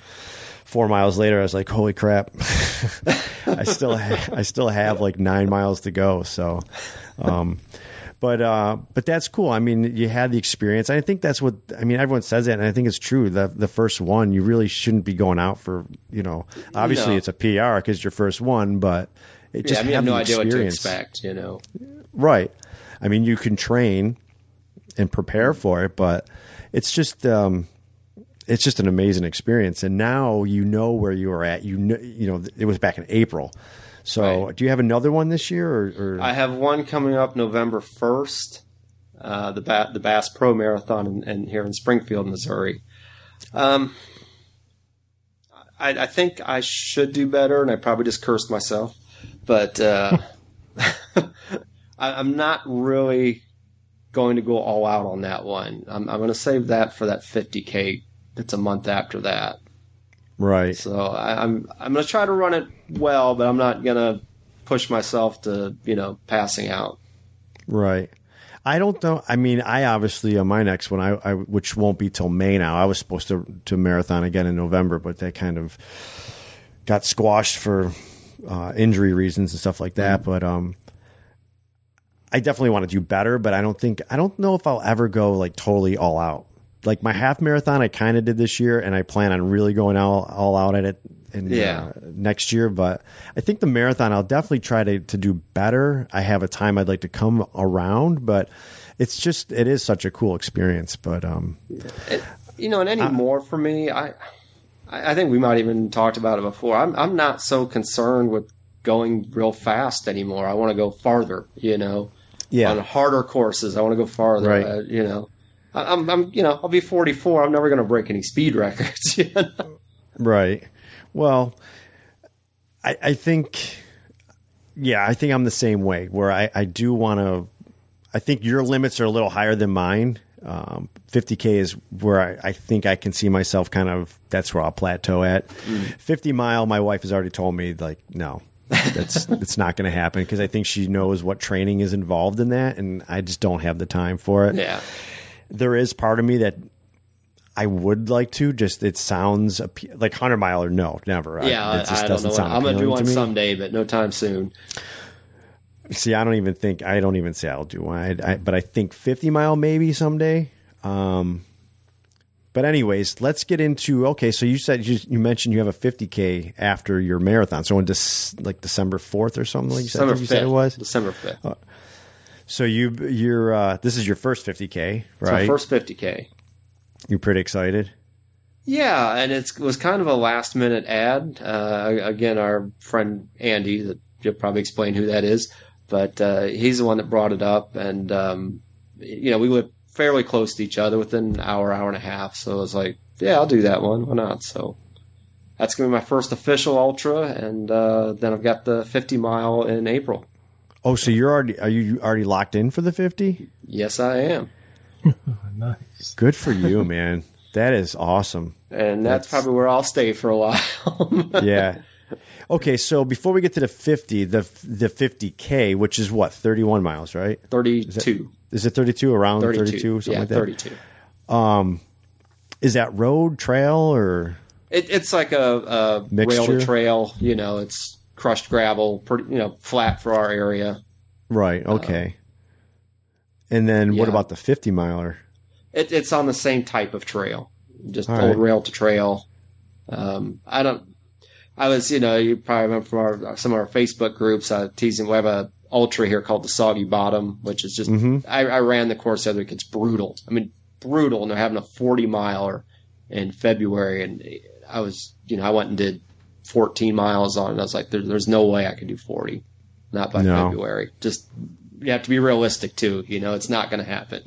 four miles later, I was like, holy crap, I still ha- I still have like nine miles to go. So. Um, but uh, but that's cool. I mean, you had the experience. I think that's what I mean. Everyone says that, and I think it's true. The the first one, you really shouldn't be going out for. You know, obviously No. it's a PR because your first one, but it Yeah, just I mean, have no idea what to expect, you know. Right. I mean, you can train and prepare for it, but it's just um, it's just an amazing experience. And now you know where you are at. You know, you know, it was back in April. So, Right. do you have another one this year, or, or I have one coming up November first, uh, the ba- the Bass Pro Marathon, in, in here in Springfield, Missouri. Um, I, I think I should do better, and I probably just cursed myself, but uh, I, I'm not really going to go all out on that one. I'm, I'm going to save that for that 50k. That's a month after that. Right? So I, I'm I'm going to try to run it well, but I'm not going to push myself to you know passing out. Right. I don't know. I mean, I obviously on my next one, I, I which won't be till May now. I was supposed to to marathon again in November, but that kind of got squashed for uh, injury reasons and stuff like that. But um, I definitely want to do better. But I don't think I don't know if I'll ever go like totally all out. Like my half marathon, I kind of did this year, and I plan on really going all all out at it in Yeah. uh, next year. But I think the marathon, I'll definitely try to to do better. I have a time I'd like to come around, but it's just it is such a cool experience. But um, It, you know, and any more for me, I, I think we might even talked about it before. I'm I'm not so concerned with going real fast anymore. I want to go farther. You know, yeah, on harder courses, I want to go farther. Right. uh, you know, I'm I'm you know I'll be 44. I'm never going to break any speed records. You know? Right. Well, I, I think, yeah, I think I'm the same way where I, I do want to, I think your limits are a little higher than mine. Um, 50K is where I, I think I can see myself kind of, that's where I'll plateau at. 50 mile, my wife has already told me, like, no. that's it's not going to happen because I think she knows what training is involved in that, and I just don't have the time for it Yeah. There is part of me that I would like to. Just it sounds like hundred mile or no, never. I- Yeah, it just I, I don't doesn't know. sound I'm gonna do one someday, but no time soon. See, I don't even think I don't even say I'll do one, I, I, but I think fifty mile maybe someday. Um, but anyways, let's get into okay. So you said you, you mentioned you have a fifty k after your marathon. So in Dec- like December fourth or something like you said, I you said it was. December 5th. So you you're uh, this is your first fifty k, It's my right? first 50k. You're pretty excited. Yeah, and it was kind of a last minute ad. Uh, again, our friend Andy, that you'll probably explain who that is, but uh, he's the one that brought it up, and um, you know we live fairly close to each other, within an hour, hour and a half. So I was like, yeah, I'll do that one. Why not? So that's gonna be my first official ultra, and uh, then I've got the 50 mile in April. Oh, so you're already are you already locked in for the fifty? Yes, I am, Nice. Good for you, man. That is awesome. and that's, That's- probably where I'll stay for a while. Yeah. Okay, so before we get to the 50, the the 50K, which is what, 31 miles, right? 32. Is it 32 around 32. 32 something yeah, like that? 32. Um, is that road, trail or It, it's like a, a rail trail. You know, it's crushed gravel, pretty you know, flat for our area. right, okay. and then what about the 50 miler? It, it's on the same type of trail, just All old right. rail to trail. Um, I don't. I was, you know, you probably remember from our, some of our Facebook groups uh, teasing. We have a ultra here called the Soggy Bottom, which is just. Mm-hmm. I, I ran the course the other week. It's brutal. I mean, brutal. And they're having a forty miler in February, and I was, you know, I went and did fourteen miles on it. I was like, there, there's no way I could do forty, not by No. February. Just you have to be realistic too. You know, it's not going to happen.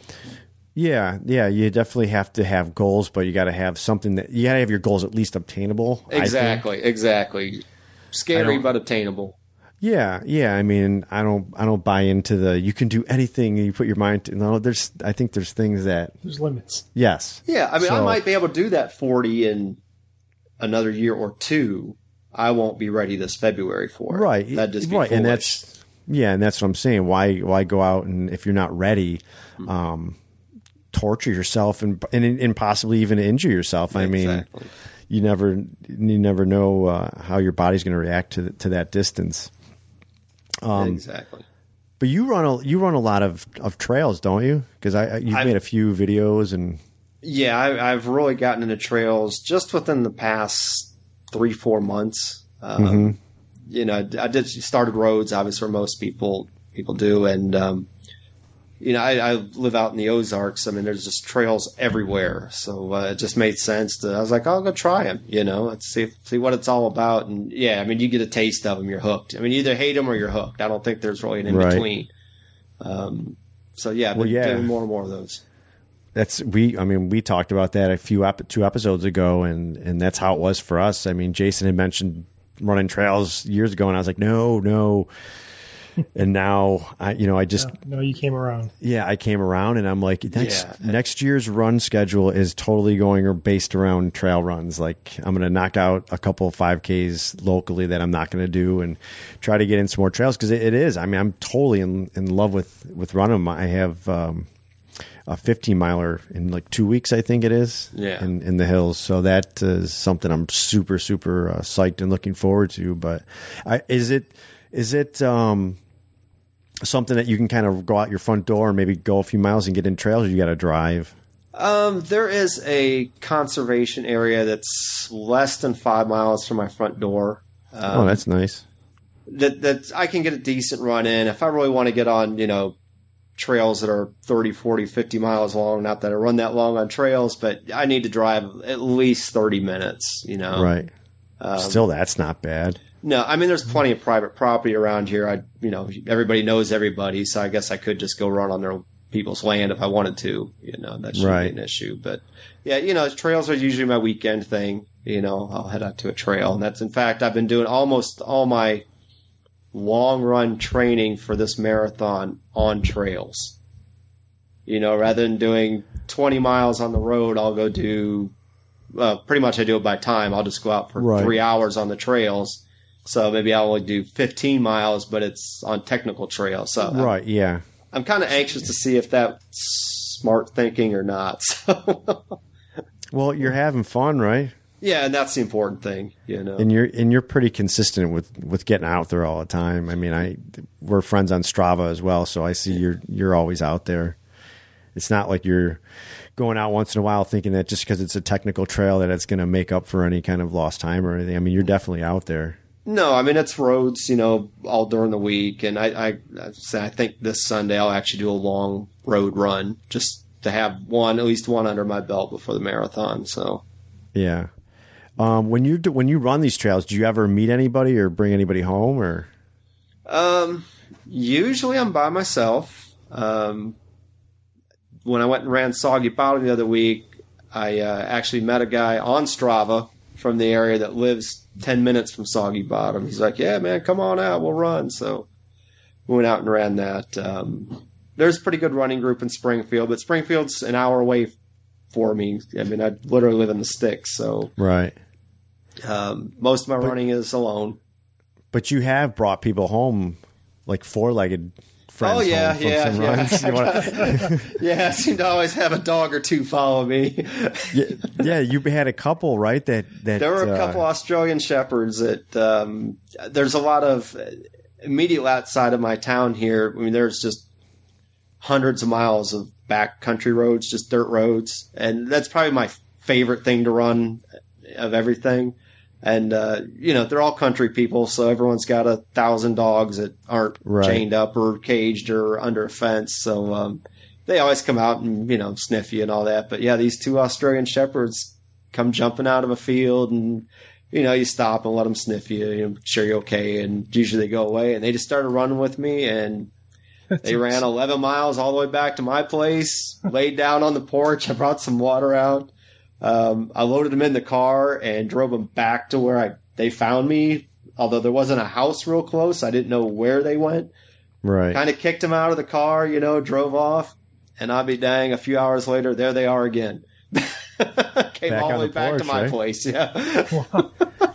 Yeah, yeah, you definitely have to have goals, but you got to have something that you got to have your goals at least obtainable. Exactly, exactly. Scary but obtainable. Yeah, yeah. I mean, I don't, I don't buy into the you can do anything you put your mind to. No, there's, I think there's things that There's limits. yes, Yeah, I mean, I might be able to do that forty in another year or two. I won't be ready this February for it. right, That'd just right, and that's yeah, and that's what I'm saying. Why, why go out and if you're not ready, Hmm. um, torture yourself and and, and possibly even injure yourself. I mean, Exactly. you never, you never know uh, how your body's going to react to to that distance. Um, exactly. But you run a you run a lot of, of trails, don't you? Because I, I you've I've- made a few videos and Yeah, I, I've really gotten into trails just within the past three, four months. Um, Mm-hmm. You know, I did started roads, obviously, where most people people do, and um, you know, I, I live out in the Ozarks. I mean, there's just trails everywhere, so uh, it just made sense. To, I was like, I'll go try them. You know, let's see see what it's all about. And yeah, I mean, you get a taste of them, you're hooked. I mean, you either hate them or you're hooked. I don't think there's really an in Right. between. Um, so yeah, I've Well, yeah. doing more and more of those. That's we. I mean, we talked about that a few ep- two episodes ago, and and that's how it was for us. I mean, Jason had mentioned running trails years ago, and I was like, no, no. and now I, you know, I just No, you came around. yeah, I came around, and I'm like, next Yeah. next year's run schedule is totally going or based around trail runs. Like I'm going to knock out a couple of 5Ks locally that I'm not going to do, and try to get in some more trails because it, it is. I mean, I'm totally in, in love with with running. 'em. I have um, a 15 miler in like two weeks, I think it is. Yeah. in, in the hills. So that is something I'm super super uh, psyched and looking forward to. But I, is it is it um, something that you can kind of go out your front door and maybe go a few miles and get in trails, or you got to drive? Um, there is a conservation area that's less than five miles from my front door. Um, oh, that's nice. that that I can get a decent run in. If I really want to get on, you know, trails that are 30, 40, 50 miles long, not that I run that long on trails, but I need to drive at least 30 minutes, you know. right. Um, Still, that's not bad. No, I mean, there's plenty of private property around here. I, you know, everybody knows everybody, so I guess I could just go run on their people's land if I wanted to. You know, that shouldn't Right. be an issue. But yeah, you know, trails are usually my weekend thing. You know, I'll head out to a trail, and that's in fact I've been doing almost all my long run training for this marathon on trails. You know, rather than doing 20 miles on the road, I'll go do. Well, pretty much I do it by time. I'll just go out for Right. three hours on the trails. So maybe I'll only do 15 miles, but it's on technical trails. So I'm- Right. Yeah. I'm, kind of anxious to see if that's smart thinking or not. So Well, you're having fun, right? Yeah, and that's the important thing, you know. And you're and you're pretty consistent with with getting out there all the time. I mean, I we're friends on Strava as well, so I see you're you're always out there. It's not like you're going out once in a while thinking that just because it's a technical trail that it's going to make up for any kind of lost time or anything. I mean, you're definitely out there. No, I mean it's roads, you know, all during the week, and I, I, I I think this Sunday I'll actually do a long road run just to have one, at least one under my belt before the marathon. So Yeah. Um, when you do, when you run these trails, do you ever meet anybody or bring anybody home or? Um, usually I'm by myself. Um, when I went and ran Soggy Bottom the other week, I uh, actually met a guy on Strava from the area that lives 10 minutes from Soggy Bottom. He's like, Yeah, man, come on out. We'll run. So we went out and ran that. Um, there's a pretty good running group in Springfield, but Springfield's an hour away for me. I mean, I literally live in the sticks. So Right. Um, most of my running is alone. But you have brought people home, like four-legged friends. Oh, yeah, yeah, yeah. wanna- Yeah, I seem to always have a dog or two follow me. yeah, yeah, you had a couple, right? That that There were a uh, couple Australian shepherds that um, there's a lot of immediately outside of my town here. I mean, there's just hundreds of miles of back country roads, just dirt roads, and that's probably my favorite thing to run of everything. And uh, you know, they're all country people, so everyone's got a thousand dogs that aren't Right. chained up or caged or under a fence. So um, they always come out and you know sniff you and all that. But yeah, these two Australian shepherds come jumping out of a field and you know you stop and let them sniff you, you know, sure you're okay, and usually they go away. And they just started running with me and. They ran 11 miles all the way back to my place, laid down on the porch. I brought some water out. Um, I loaded them in the car and drove them back to where I they found me. Although there wasn't a house real close, I didn't know where they went. right. Kind of kicked them out of the car, you know, drove off, and I'll be dang. A few hours later, there they are again. Came Back all the way the back to my right? place. Yeah.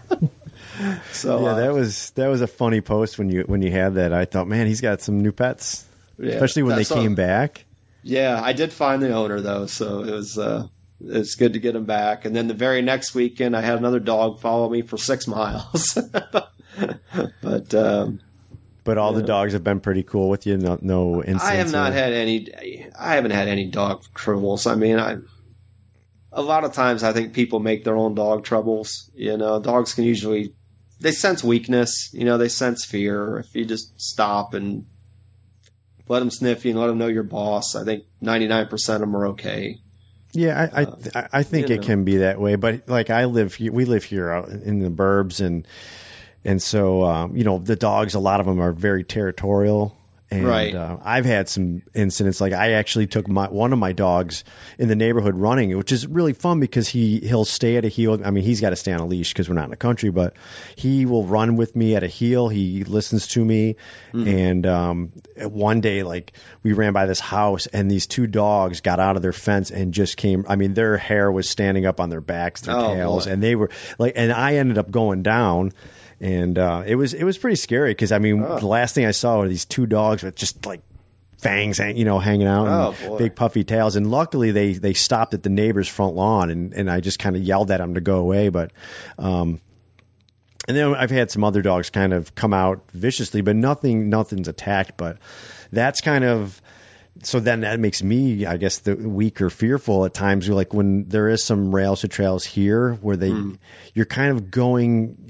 so yeah, uh, that was that was a funny post when you when you had that. I thought, man, he's got some new pets, yeah, especially when they that's all- came back. Yeah, I did find the owner though, so it was uh, it's good to get him back. And then the very next weekend, I had another dog follow me for six miles. but um, But all the dogs have been pretty cool with you. No, no incidents. I have not or- had any. I haven't had any dog troubles. I mean, I a lot of times I think people make their own dog troubles. You know, dogs can usually they sense weakness. You know, they sense fear. If you just stop and let them sniff you and let them know you're boss, I think ninety nine percent of them are okay. Yeah, I I, I think it know. can be that way, but like I live, here, we live here in the burbs, and and so um, you know the dogs. A lot of them are very territorial, and Right. uh, I've had some incidents. Like I actually took my one of my dogs in the neighborhood running, which is really fun because he he'll stay at a heel. I mean, he's got to stay on a leash because we're not in the country, but he will run with me at a heel. He listens to me, and um, one day like we ran by this house and these two dogs got out of their fence and just came i mean their hair was standing up on their backs their Oh, tails boy. and they were like and i ended up going down and uh, it was it was pretty scary because i mean Oh. the last thing i saw were these two dogs with just like fangs hang- you know hanging out and Oh, big puffy tails and luckily they they stopped at the neighbor's front lawn and and i just kind of yelled at them to go away but um and then I've had some other dogs kind of come out viciously, but nothing, nothing's attacked. But that's kind of so then that makes me, I guess, the weak or fearful at times. Like when there is some rails to trails here where they, you're kind of going.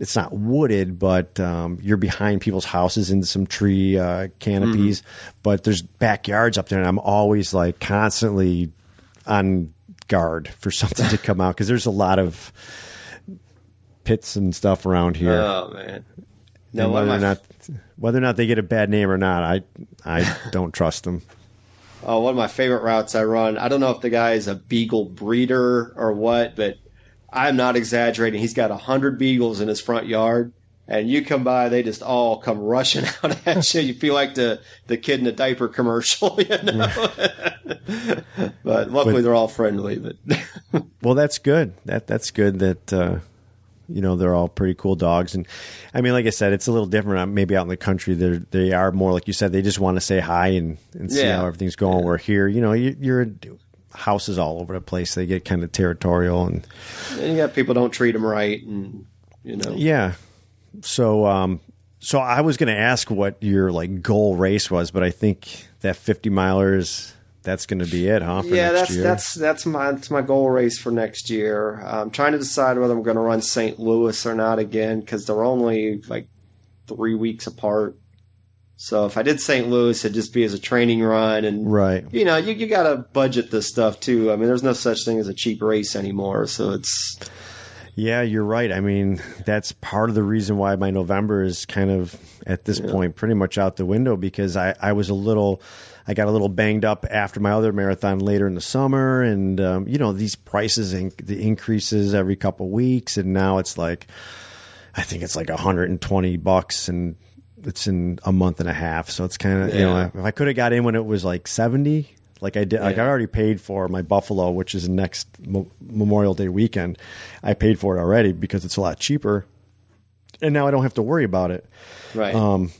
It's not wooded, but um, you're behind people's houses in some tree uh, canopies. But there's backyards up there, and I'm always like constantly on guard for something to come out because there's a lot of pits and stuff around here. Oh man. No, and one of whether or not whether or not they get a bad name or not, I I don't trust them. Oh, one of my favorite routes I run. I don't know if the guy is a beagle breeder or what, but I'm not exaggerating. He's got a hundred beagles in his front yard, and you come by, they just all come rushing out at you. You feel like the the kid in the diaper commercial, you know. but luckily, But- they're all friendly. But Well, that's good. That that's good that uh, you know they're all pretty cool dogs. And I mean, like I said, it's a little different. Maybe out in the country, they they are more like you said. They just want to say hi and, and see Yeah. how everything's going. We're here, you know, you, you're houses all over the place. They get kind of territorial and and you got people don't treat them right, and you know. yeah. So um, so I was going to ask what your like goal race was, but I think that 50 milers that's going to be it, huh? Yeah, that's year? that's that's my that's my goal race for next year. I'm trying to decide whether I'm going to run St. Louis or not again because they're only like three weeks apart. So if I did St. Louis, it'd just be as a training run, and right. you know, you you got to budget this stuff too. I mean, there's no such thing as a cheap race anymore. So it's Yeah, you're right. I mean, that's part of the reason why my November is kind of at this point pretty much out the window because I, I was a little, I got a little banged up after my other marathon later in the summer, and um, you know these prices and the increases every couple weeks, and now it's like, I think it's like 120 bucks, and it's in a month and a half, so it's kind of you know if I could have got in when it was like 70. Like I did, like I already paid for my Buffalo, which is next Mo- Memorial Day weekend. I paid for it already because it's a lot cheaper, and now I don't have to worry about it. right. Um,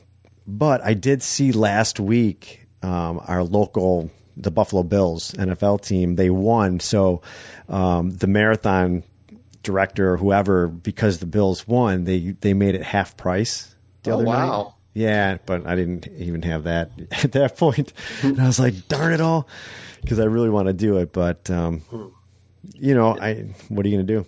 but I did see last week um, our local, the Buffalo Bills NFL team, they won. So um, the marathon director or whoever, because the Bills won, they they made it half price. The Oh, other night. Wow. Yeah, but I didn't even have that at that point. And I was like, darn it all, because I really want to do it. But, um, you know, I what are you going to do?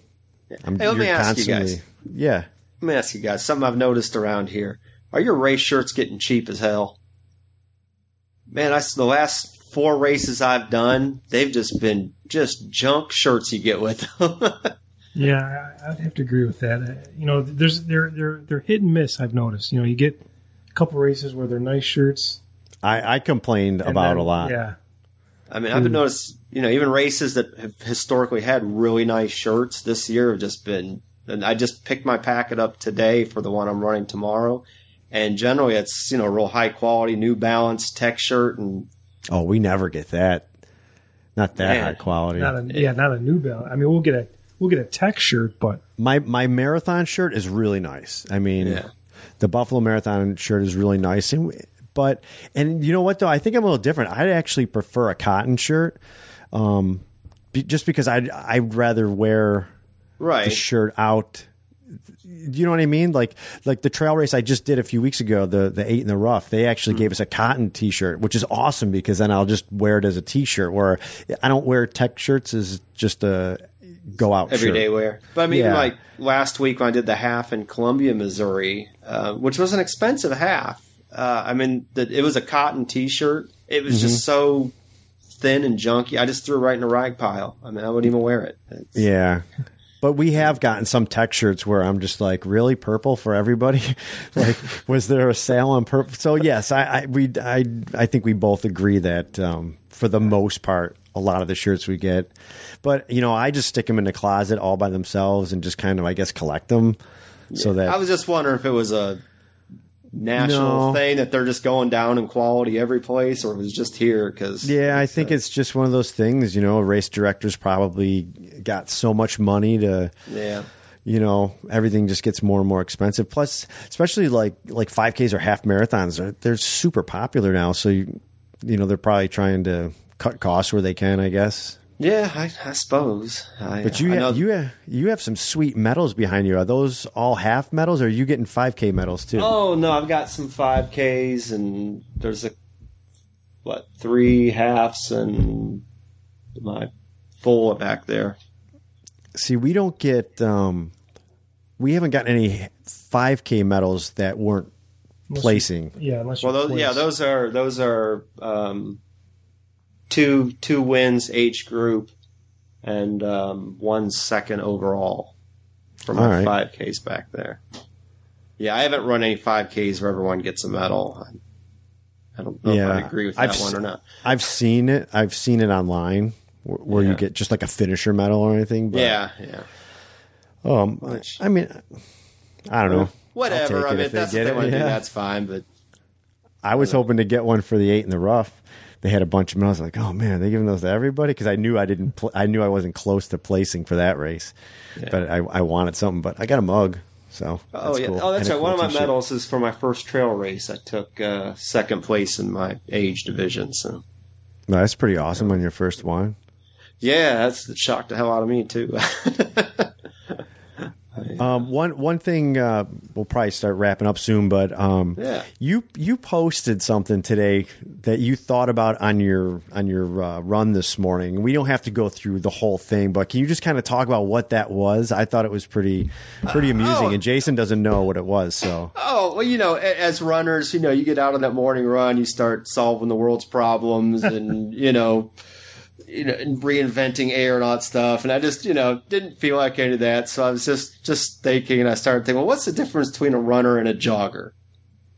I'm, Hey, let me ask you guys. Yeah. Let me ask you guys something I've noticed around here. Are your race shirts getting cheap as hell? Man, I the last four races I've done, they've just been just junk shirts you get with them. Yeah, I- I'd have to agree with that. Uh, You know, there's they're they're they're hit and miss. I've noticed. You know, you get a couple races where they're nice shirts I, I complained and about then- a lot. Yeah, I mean, I've been hmm. noticed, you know, even races that have historically had really nice shirts this year have just been. And I just picked my packet up today for the one I'm running tomorrow, and generally it's you know real high quality New Balance tech shirt, and Oh, we never get that. Not that Man. high quality. not a yeah, not a new Balance. I mean, we'll get a we'll get a tech shirt, but my my marathon shirt is really nice. I mean, Yeah. The Buffalo Marathon shirt is really nice. And but and you know what though, I think I'm a little different. I'd actually prefer a cotton shirt, um, be, just because I'd I'd rather wear right. the shirt out. You know what I mean? Like like the trail race I just did a few weeks ago, the the eight in the rough. They actually Hmm. gave us a cotton T-shirt, which is awesome because then I'll just wear it as a T-shirt. Where I don't wear tech shirts as just a go out everyday wear. But I mean, Yeah. like last week when I did the half in Columbia, Missouri, uh, which was an expensive half. Uh, I mean, the, it was a cotton T-shirt. It was just Mm-hmm. so thin and junky. I just threw it right in a rag pile. I mean, I wouldn't even wear it. It's- Yeah. But we have gotten some tech shirts where I'm just like, really purple for everybody. like, was there a sale on purple? So yes, I, I we I I think we both agree that um, for the most part, a lot of the shirts we get. But you know, I just stick them in the closet all by themselves and just kind of, I guess, collect them. So that I was just wondering if it was a national No. thing that they're just going down in quality every place, or it was just here because Yeah, I think it's just one of those things. You know, race directors probably got so much money to yeah. you know everything just gets more and more expensive plus especially like like 5ks or half marathons are they're super popular now so you, you know they're probably trying to cut costs where they can i guess Yeah, I, I suppose. I, but you I ha- you have you have some sweet medals behind you are those all half medals or are you getting 5k medals too Oh no, I've got some five Ks and there's a what three halves and my full back there. See, we don't get. Um, we haven't gotten any 5K medals that weren't Unless placing. You, yeah, unless you Well, those, yeah, those are those are um, two two wins each group and um, one second overall for my right. five Ks back there. Yeah, I haven't run any five Ks where everyone gets a medal. I, don't know if I agree with I've that one or not. I've seen it. I've seen it online where, where you get just like a finisher medal or anything. But, Yeah, yeah. Um, Which- I mean, I don't know. Whatever. I mean, if that's what they it, want to do, that's fine. But I was hoping to get one for the eight in the rough. They had a bunch of medals. Like, oh man, are they giving those to everybody? Because I knew I didn't. Pl- I knew I wasn't close to placing for that race, Yeah. but I, I wanted something. But I got a mug, so oh that's yeah, cool. oh that's right. One of my t-shirt. medals is for my first trail race. I took uh, second place in my age division. So No, that's pretty awesome on your first one. yeah, that's shocked the hell out of me too. Um, one one thing uh, we'll probably start wrapping up soon, but um, Yeah. you you posted something today that you thought about on your on your uh, run this morning. We don't have to go through the whole thing, but can you just kind of talk about what that was? I thought it was pretty pretty amusing, oh. and Jason doesn't know what it was, so Oh, well, you know, as runners, you know, you get out on that morning run, you start solving the world's problems and, you know, you know, and reinventing and that stuff. And I just, you know, didn't feel like any of that. So I was just, just thinking and I started thinking, well, what's the difference between a runner and a jogger?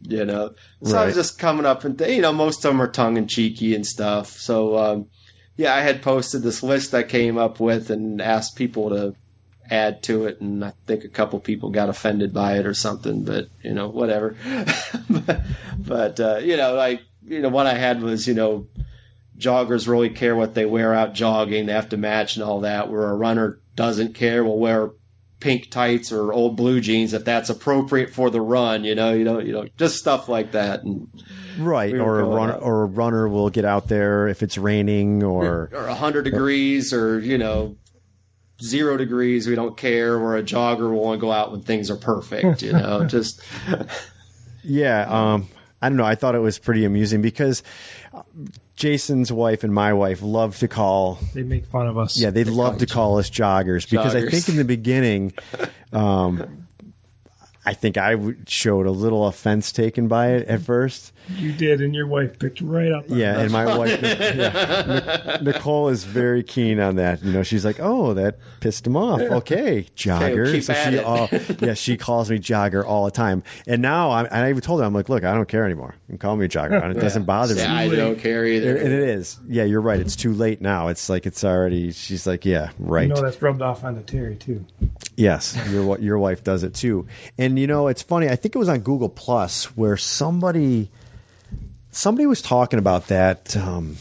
You know, so I was just coming up and, th- you know, most of them are tongue in cheeky and stuff. So, um, yeah, I had posted this list I came up with and asked people to add to it, and I think a couple people got offended by it or something. But you know, whatever. but but, uh, you know, like you know, what I had was you know, joggers really care what they wear out jogging; they have to match and all that. Where a runner doesn't care, will wear pink tights or old blue jeans if that's appropriate for the run. You know, you know, you know, just stuff like that. And right. We Or a runner up. or a runner will get out there if it's raining, or or 100 degrees or you know zero degrees we don't care where a jogger will want to go out when things are perfect you know just Yeah, um, I don't know. I thought it was pretty amusing because uh, Jason's wife and my wife love to call. They make fun of us. Yeah, they love to call us joggers because I think in the beginning, um, I think I showed a little offense taken by it at first. You did, and your wife picked right up. Yeah, and my wife, yeah, Nicole is very keen on that. You know, she's like, "Oh, that pissed him off." Okay, jogger. keep so she, all, yeah, she calls me jogger all the time. And now, I, and I even told her, I'm like, "Look, I don't care anymore. You can call me jogger. and It doesn't bother me." i don't care either And it is. Yeah, you're right. It's too late now. It's like it's already. She's like, yeah, right. You know that's rubbed off onto Terry too. Yes, your your wife does it too. And you know, it's funny. I think it was on Google Plus where somebody somebody was talking about that um,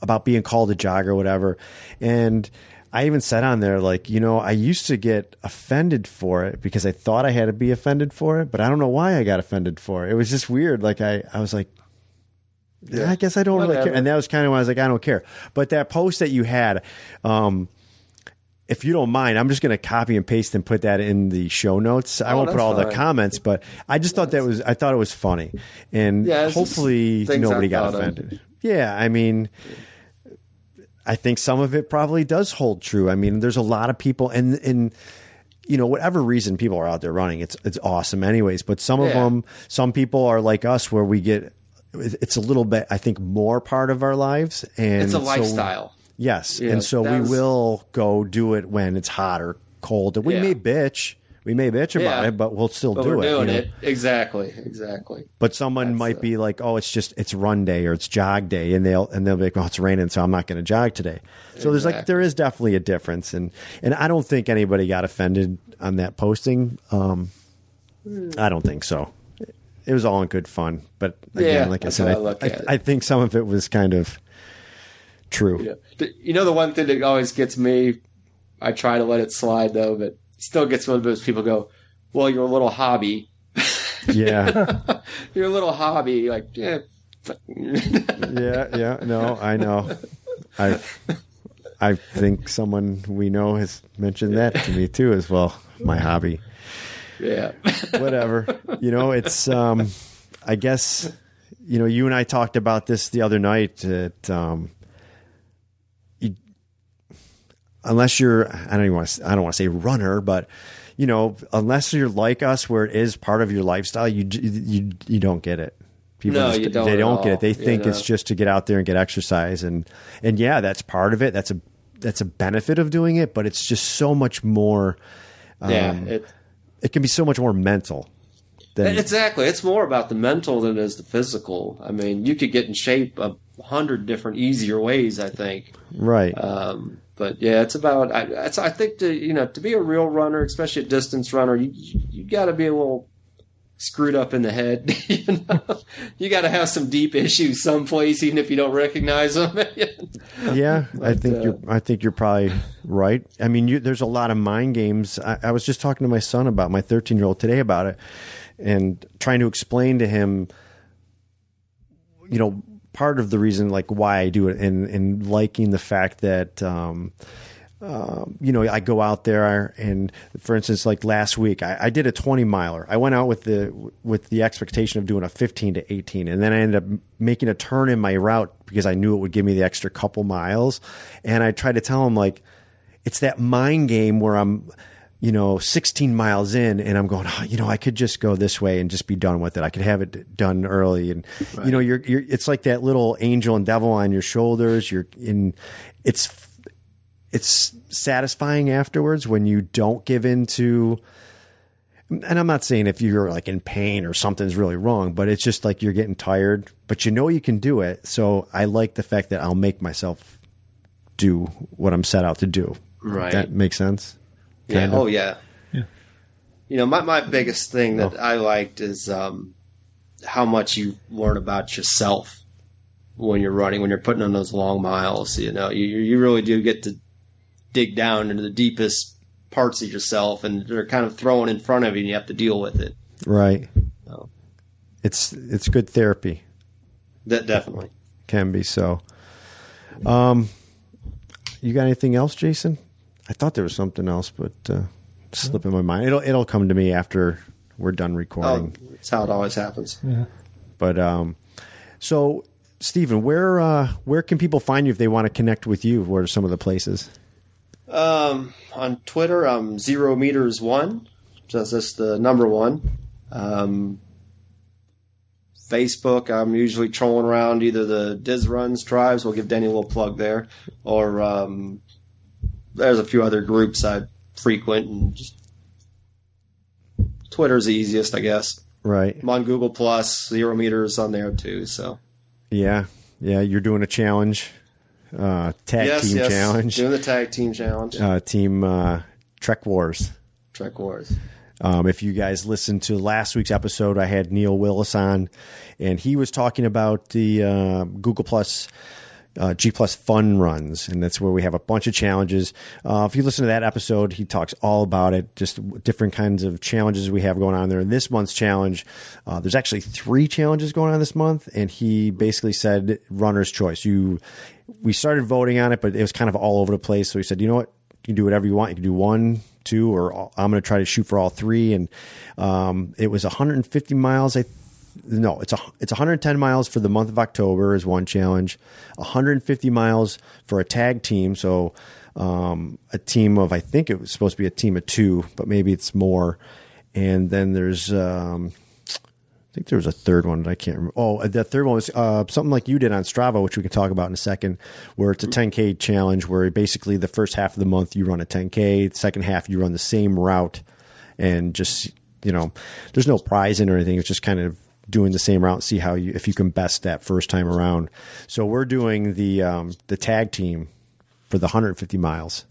about being called a jogger or whatever. And I even said on there like, you know, I used to get offended for it because I thought I had to be offended for it, but I don't know why I got offended for it. It was just weird. Like I I was like I guess I don't really care. And that was kind of when I was like, I don't care. But that post that you had, um, if you don't mind, I'm just going to copy and paste and put that in the show notes. I Oh, won't put all the comments, but I just thought that was I thought it was funny, and Yeah, hopefully nobody I've got thought of. offended. Yeah, I mean, I think some of it probably does hold true. I mean, there's a lot of people, and and you know, whatever reason people are out there running, it's it's awesome, anyways. But some of them, some people are like us, where we get it's a little bit, I think, more part of our lives, and it's a so- lifestyle Yes, Yeah, and so we that's- will go do it when it's hot or cold. And we Yeah. may bitch, we may bitch about Yeah. it, but we'll still but do it. you know? it exactly exactly But someone That's, might uh, be like, "Oh, it's just it's run day or it's jog day," and they'll and they'll be like, "Oh, it's raining, so I'm not going to jog today." So there's like there is definitely a difference, and and I don't think anybody got offended on that posting. Um, I don't think so. It was all in good fun, but again, Yeah, like I said, I, I I. I think some of it was kind of true. Yeah. You know the one thing that always gets me, I try to let it slide though, but still gets me a little bit is people go, "Well, your little hobby, Yeah. your little hobby." Like, yeah, yeah, yeah. No, I know. I I think someone we know has mentioned that to me too as well. My hobby. yeah, Whatever. You know, it's um I guess you know, you and I talked about this the other night. That um, you, unless you're, I don't even want to, I don't want to say runner, but you know, unless you're like us, where it is part of your lifestyle, you you you don't get it. People No, just, you don't they don't get it. They think know. it's just to get out there and get exercise, and and yeah, that's part of it. That's a that's a benefit of doing it, but it's just so much more. yeah, Um, it, it can be so much more mental. Than, exactly. It's more about the mental than it is the physical. I mean, you could get in shape a hundred different easier ways. I think. right. Um, but yeah, it's about. I, it's, I think to you know to be a real runner, especially a distance runner, you you got to be a little screwed up in the head. you know? you got to have some deep issues someplace, even if you don't recognize them. Yeah, I think uh, you're. I think you're probably right. I mean, you, there's a lot of mind games. I, I was just talking to my son about my 13 year old today about it, and trying to explain to him, you know, part of the reason like why I do it, and and liking the fact that. Um, um, you know, I go out there and, for instance, like last week, I, I did a 20 miler. I went out with the with the expectation of doing a 15 to 18, and then I ended up making a turn in my route because I knew it would give me the extra couple miles. And I tried to tell him like, it's that mind game where I'm, you know, 16 miles in, and I'm going, oh, you know, I could just go this way and just be done with it. I could have it done early, and you know, you're you're. It's like that little angel and devil on your shoulders. You're in. It's it's satisfying afterwards when you don't give in to and I'm not saying if you're like in pain or something's really wrong, but it's just like you're getting tired, but you know you can do it. So I like the fact that I'll make myself do what I'm set out to do. Right. That makes sense. Yeah. Of. Oh yeah. Yeah. You know, my my biggest thing that Oh. I liked is um, how much you learn about yourself when you're running, when you're putting on those long miles. You know, you you really do get to dig down into the deepest parts of yourself, and they're kind of thrown in front of you, and you have to deal with it. Right. Oh. It's it's good therapy. That definitely. Can be so. Um you got anything else, Jason? I thought there was something else, but uh it's slipping my mind. It'll it'll come to me after we're done Oh, recording. it's how it always happens. Yeah. But um, so Stephen, where uh, where can people find you if they want to connect with you? What are some of the places? Um, on Twitter, I'm zero meters one. So that's just the number one. Um, Facebook, I'm usually trolling around either the Diz Runs tribes. We'll give Denny a little plug there, or um, there's a few other groups I frequent, and just Twitter's the easiest, I guess. Right. I'm on Google Plus, zero meters on there too. So Yeah. Yeah. You're doing a challenge, uh, tag yes, team yes, challenge, doing the tag team challenge, uh, team uh, Trek Wars. Trek Wars. Um, if you guys listened to last week's episode, I had Neil Willis on, and he was talking about the uh, Google Plus. Uh, G Plus Fun Runs, and that's where we have a bunch of challenges. Uh, if you listen to that episode, he talks all about it, just different kinds of challenges we have going on there. And this month's challenge, uh, there's actually three challenges going on this month, and he basically said runner's choice. You, we started voting on it, but it was kind of all over the place. So he said, you know what, you can do whatever you want. You can do one, two, or I'm going to try to shoot for all three. And um, it was 150 miles. I no, it's a it's 110 miles for the month of October is one challenge. 150 miles for a tag team. So um, a team of I think it was supposed to be a team of two, but maybe it's more. And then there's um, I think there was a third one that I can't remember. Oh, the third one was uh, something like you did on Strava, which we can talk about in a second, where it's a 10K challenge where basically the first half of the month you run a 10K, the second half you run the same route and just, you know, there's no prize in or anything. It's just kind of doing the same route, see how you, if you can best that first time around. So we're doing the, um, the tag team for the 150 miles.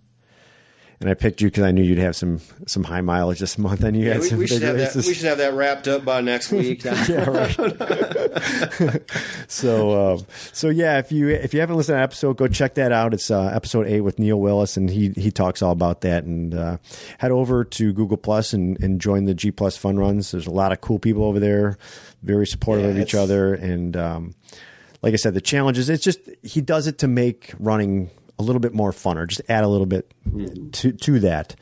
And I picked you because I knew you'd have some some high mileage this month, and you Yeah, had we, some we should have that. We should have that wrapped up by next week. yeah, right. so, um, so yeah, if you if you haven't listened to that episode, go check that out. It's uh, episode eight with Neil Willis, and he he talks all about that. And uh, head over to Google Plus and, and join the G Plus Fun Runs. There's a lot of cool people over there, very supportive Yeah, of each other, and um, like I said, the challenges. It's just he does it to make running a little bit more funner. Just add a little bit to to that,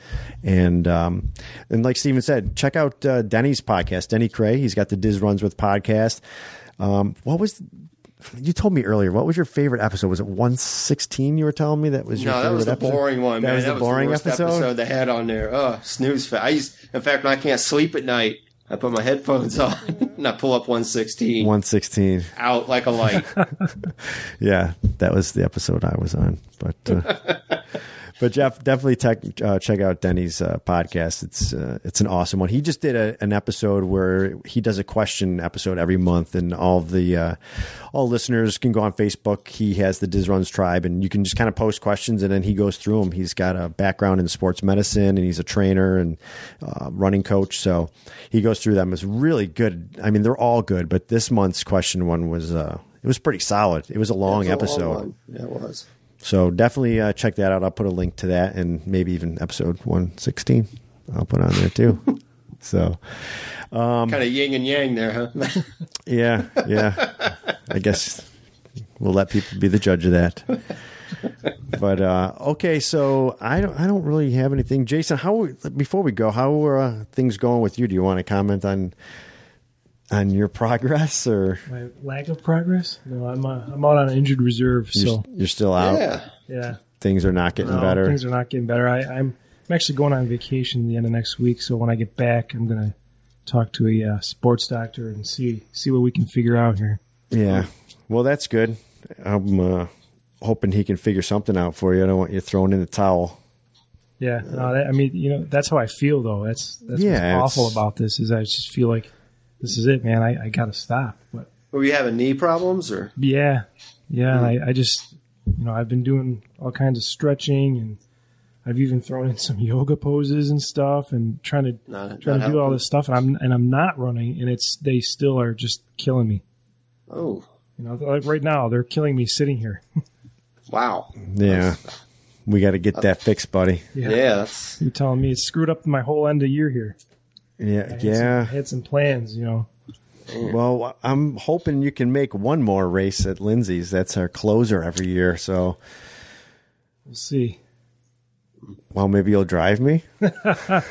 and um, and like Stephen said, check out uh, Denny's podcast, Denny Krahe. He's got the Diz Runs with podcast. Um, what was you told me earlier? What was your favorite episode? Was it one sixteen? You were telling me that was your No, that was the episode? boring one, That man. was that the was boring the episode? episode they had on there. Oh, snooze fest. I used, in fact, when I can't sleep at night, I put my headphones on and I pull up 116 One sixteen. out like a light. Yeah, that was the episode I was on. But uh, but Jeff, definitely tech, uh, check out Denny's uh, podcast. It's uh, it's an awesome one. He just did a, an episode where he does a question episode every month, and all the uh, all listeners can go on Facebook. He has the Diz Runs tribe, and you can just kind of post questions, and then he goes through them. He's got a background in sports medicine, and he's a trainer and uh, running coach, so he goes through them. It's really good. I mean, they're all good, but this month's question one was. Uh, it was pretty solid. It was a long was a episode. long. Yeah, it was. So definitely uh, check that out. I'll put a link to that and maybe even episode 116. I'll put on there too. so kind of yin and yang there, huh? yeah, yeah. I guess we'll let people be the judge of that. But uh, okay, so I don't, I don't really have anything. Jason, how before we go, how are uh, things going with you? Do you want to comment on on your progress, or My lack of progress? No, I'm uh, I'm out on injured reserve, you're, so you're still out? yeah. yeah, Things are not getting No, better. Things are not getting better. I, I'm I'm actually going on vacation the end of next week, so when I get back, I'm gonna talk to a uh, sports doctor and see see what we can figure out here. Yeah. Well, that's good. I'm uh, hoping he can figure something out for you. I don't want you thrown in the towel. Yeah, no, that, I mean, you know, that's how I feel though. That's that's Yeah, what's awful about this is I just feel like this is it, man. I, I got to stop. But Were you having knee problems or? yeah, yeah, Hmm. I, I just you know I've been doing all kinds of stretching and I've even thrown in some yoga poses and stuff and trying to Not, trying not to do all this stuff and I'm and I'm not running and it's they still are just killing me. Oh, You know, like right now they're killing me sitting here. wow. Yeah. We got to get that fixed, buddy. Yeah, that's You're telling me it's screwed up my whole end of year here. I Yeah. had some- I Yeah. had some plans, you know. Well, I'm hoping you can make one more race at Lindsay's. That's our closer every year. So, We'll see. Well, maybe you'll drive me. I'll,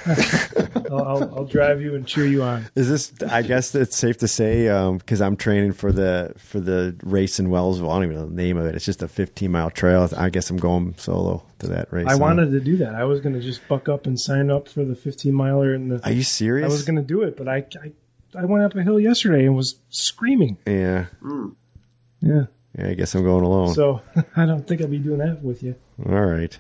I'll, I'll drive you and cheer you on. Is this? I guess it's safe to say um, because I'm training for the for the race in Wellsville. I don't even know the name of it. It's just a 15 mile trail. I guess I'm going solo to that race. I wanted to do that. I was going to just buck up and sign up for the 15 miler, and the Are you serious? I was going to do it, but I, I I went up a hill yesterday and was screaming. Yeah. Hmm. Yeah, Yeah. I guess I'm going alone. so I don't think I'll be doing that with you. All right.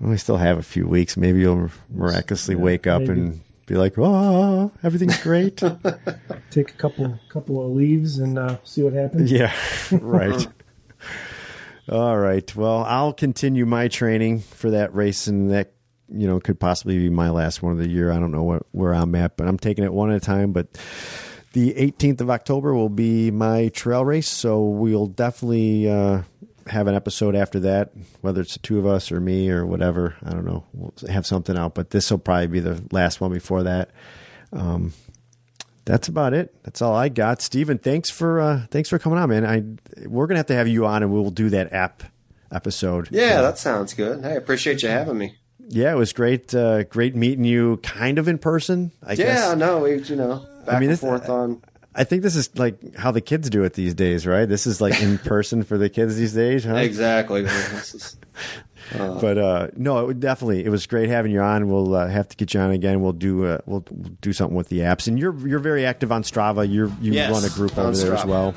We still have a few weeks. Maybe you'll miraculously Yeah, wake up maybe. and be like, "Oh, everything's great." Take a couple couple of leaves and uh, see what happens. yeah. Right. All right. Well, I'll continue my training for that race, and that you know could possibly be my last one of the year. I don't know what, where I'm at, but I'm taking it one at a time. But the 18th of October will be my trail race, so we'll definitely uh, have an episode after that, whether it's the two of us or me or whatever. I don't know. We'll have something out, but this will probably be the last one before that. Um, that's about it. That's all I got. Stephen, thanks for uh, thanks for coming on, man. I we're gonna have to have you on, and we'll do that app episode. yeah, that sounds good. Hey, I appreciate you having me. yeah. It was great. Uh, great meeting you, kind of in person. I guess. Yeah, guess. no, we you know back mean, and forth on. I think this is like how the kids do it these days, right? This is like in person for the kids these days, huh? Exactly. Is- But uh, no, it would definitely. It was great having you on. We'll uh, have to get you on again. We'll do uh, we'll, we'll do something with the apps. And you're you're very active on Strava. You're you Yes, run a group over there as well.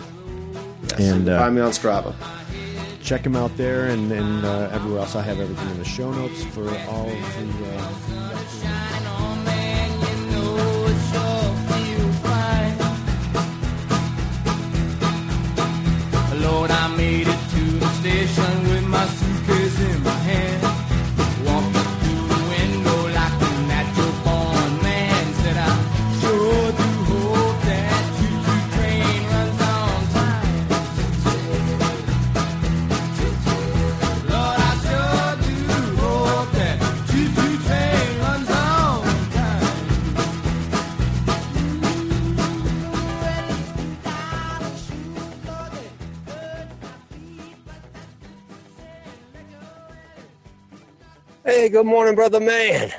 yes, And, uh, find me on Strava. check them out there and, and uh, everywhere else. I have everything in the show notes for all of the. Lord, I made it to the station Hey, good morning, brother man.